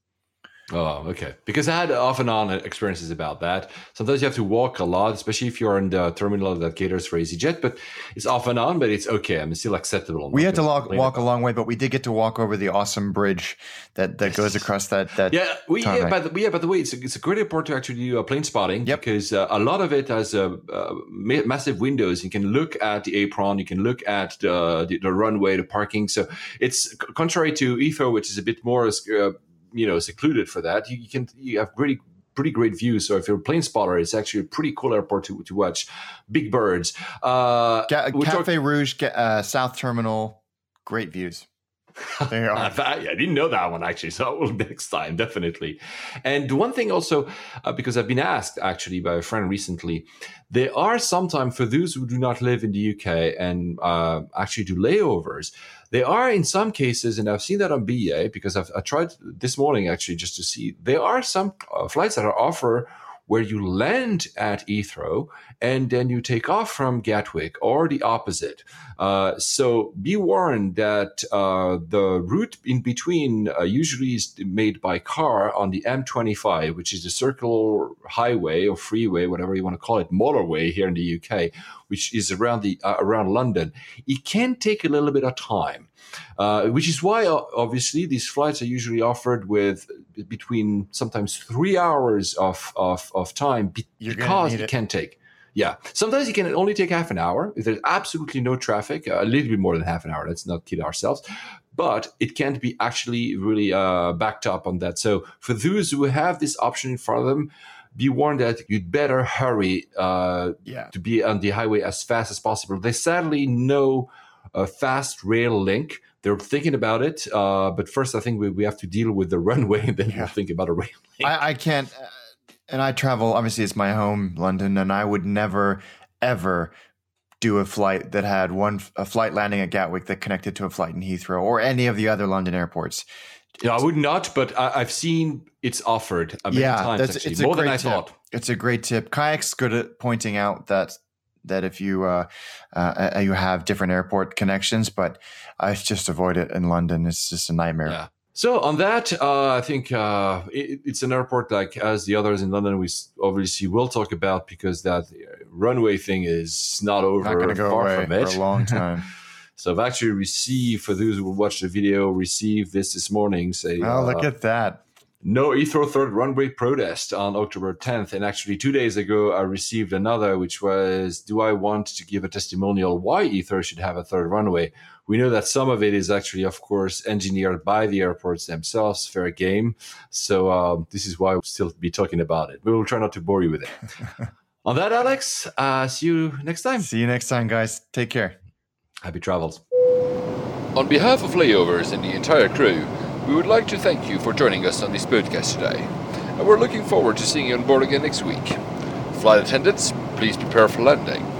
Oh, okay. Because I had off and on experiences about that. Sometimes you have to walk a lot, especially if you're in the terminal that caters for EasyJet. But it's off and on, but it's okay. I'm still acceptable. We had to walk, walk a long way, but we did get to walk over the awesome bridge that, that goes across that. that yeah, we, yeah, by the, yeah, by the way, it's a, it's a great airport to actually do a plane spotting yep. because uh, a lot of it has uh, uh, massive windows. You can look at the apron, you can look at the, the, the runway, the parking. So it's contrary to Heathrow, which is a bit more uh, you know secluded for that. You, you can you have pretty pretty great views. So if you're a plane spotter, it's actually a pretty cool airport to, to watch. Big birds. Uh, Ga- Cafe talk- Rouge, uh, South Terminal, great views. They are. I didn't know that one actually, so I will next time definitely. And one thing also, uh, because I've been asked actually by a friend recently, there are sometimes for those who do not live in the UK and uh, actually do layovers, they are in some cases, and I've seen that on BA because I've I tried this morning actually just to see. There are some uh, flights that are offer where you land at Heathrow and then you take off from Gatwick or the opposite. Uh, so be warned that uh, the route in between uh, usually is made by car on the M25, which is the circular highway or freeway, whatever you want to call it, motorway here in the UK, which is around the uh, around London. It can take a little bit of time. Uh, which is why obviously these flights are usually offered with between sometimes three hours of of, of time because it, it can take yeah. Sometimes you can only take half an hour if there's absolutely no traffic, uh, a little bit more than half an hour. Let's not kid ourselves. But it can't be actually really uh, backed up on that. So for those who have this option in front of them, be warned that you'd better hurry uh, yeah. to be on the highway as fast as possible. There's sadly no uh, fast rail link. They're thinking about it, uh, but first I think we, we have to deal with the runway, and then yeah. we'll think about a rail link. I, I can't and I travel. Obviously, it's my home, London, and I would never, ever do a flight that had one a flight landing at Gatwick that connected to a flight in Heathrow or any of the other London airports. Yeah, I would not, but I, have seen it's offered a yeah, times. That's, actually, more than I tip. thought. It's a great tip. Kayak's good at pointing out that that if you uh, uh, you have different airport connections, but I just avoid it in London. It's just a nightmare. Yeah. So on that, uh, I think uh, it, it's an airport like as the others in London. We obviously will talk about because that runway thing is not over. Not going to go far away from it. for a long time. so I've actually received for those who watched the video, received this this morning. Say, oh, look at that! No Heathrow third runway protest on October 10th. And actually, two days ago, I received another, which was Do I want to give a testimonial why Heathrow should have a third runway? We know that some of it is actually, of course, engineered by the airports themselves, fair game. So um, this is why we'll still be talking about it. We will try not to bore you with it. on that, Alex, uh, see you next time. See you next time, guys. Take care. Happy travels. On behalf of Layovers and the entire crew, we would like to thank you for joining us on this podcast today, and we're looking forward to seeing you on board again next week. Flight attendants, please prepare for landing.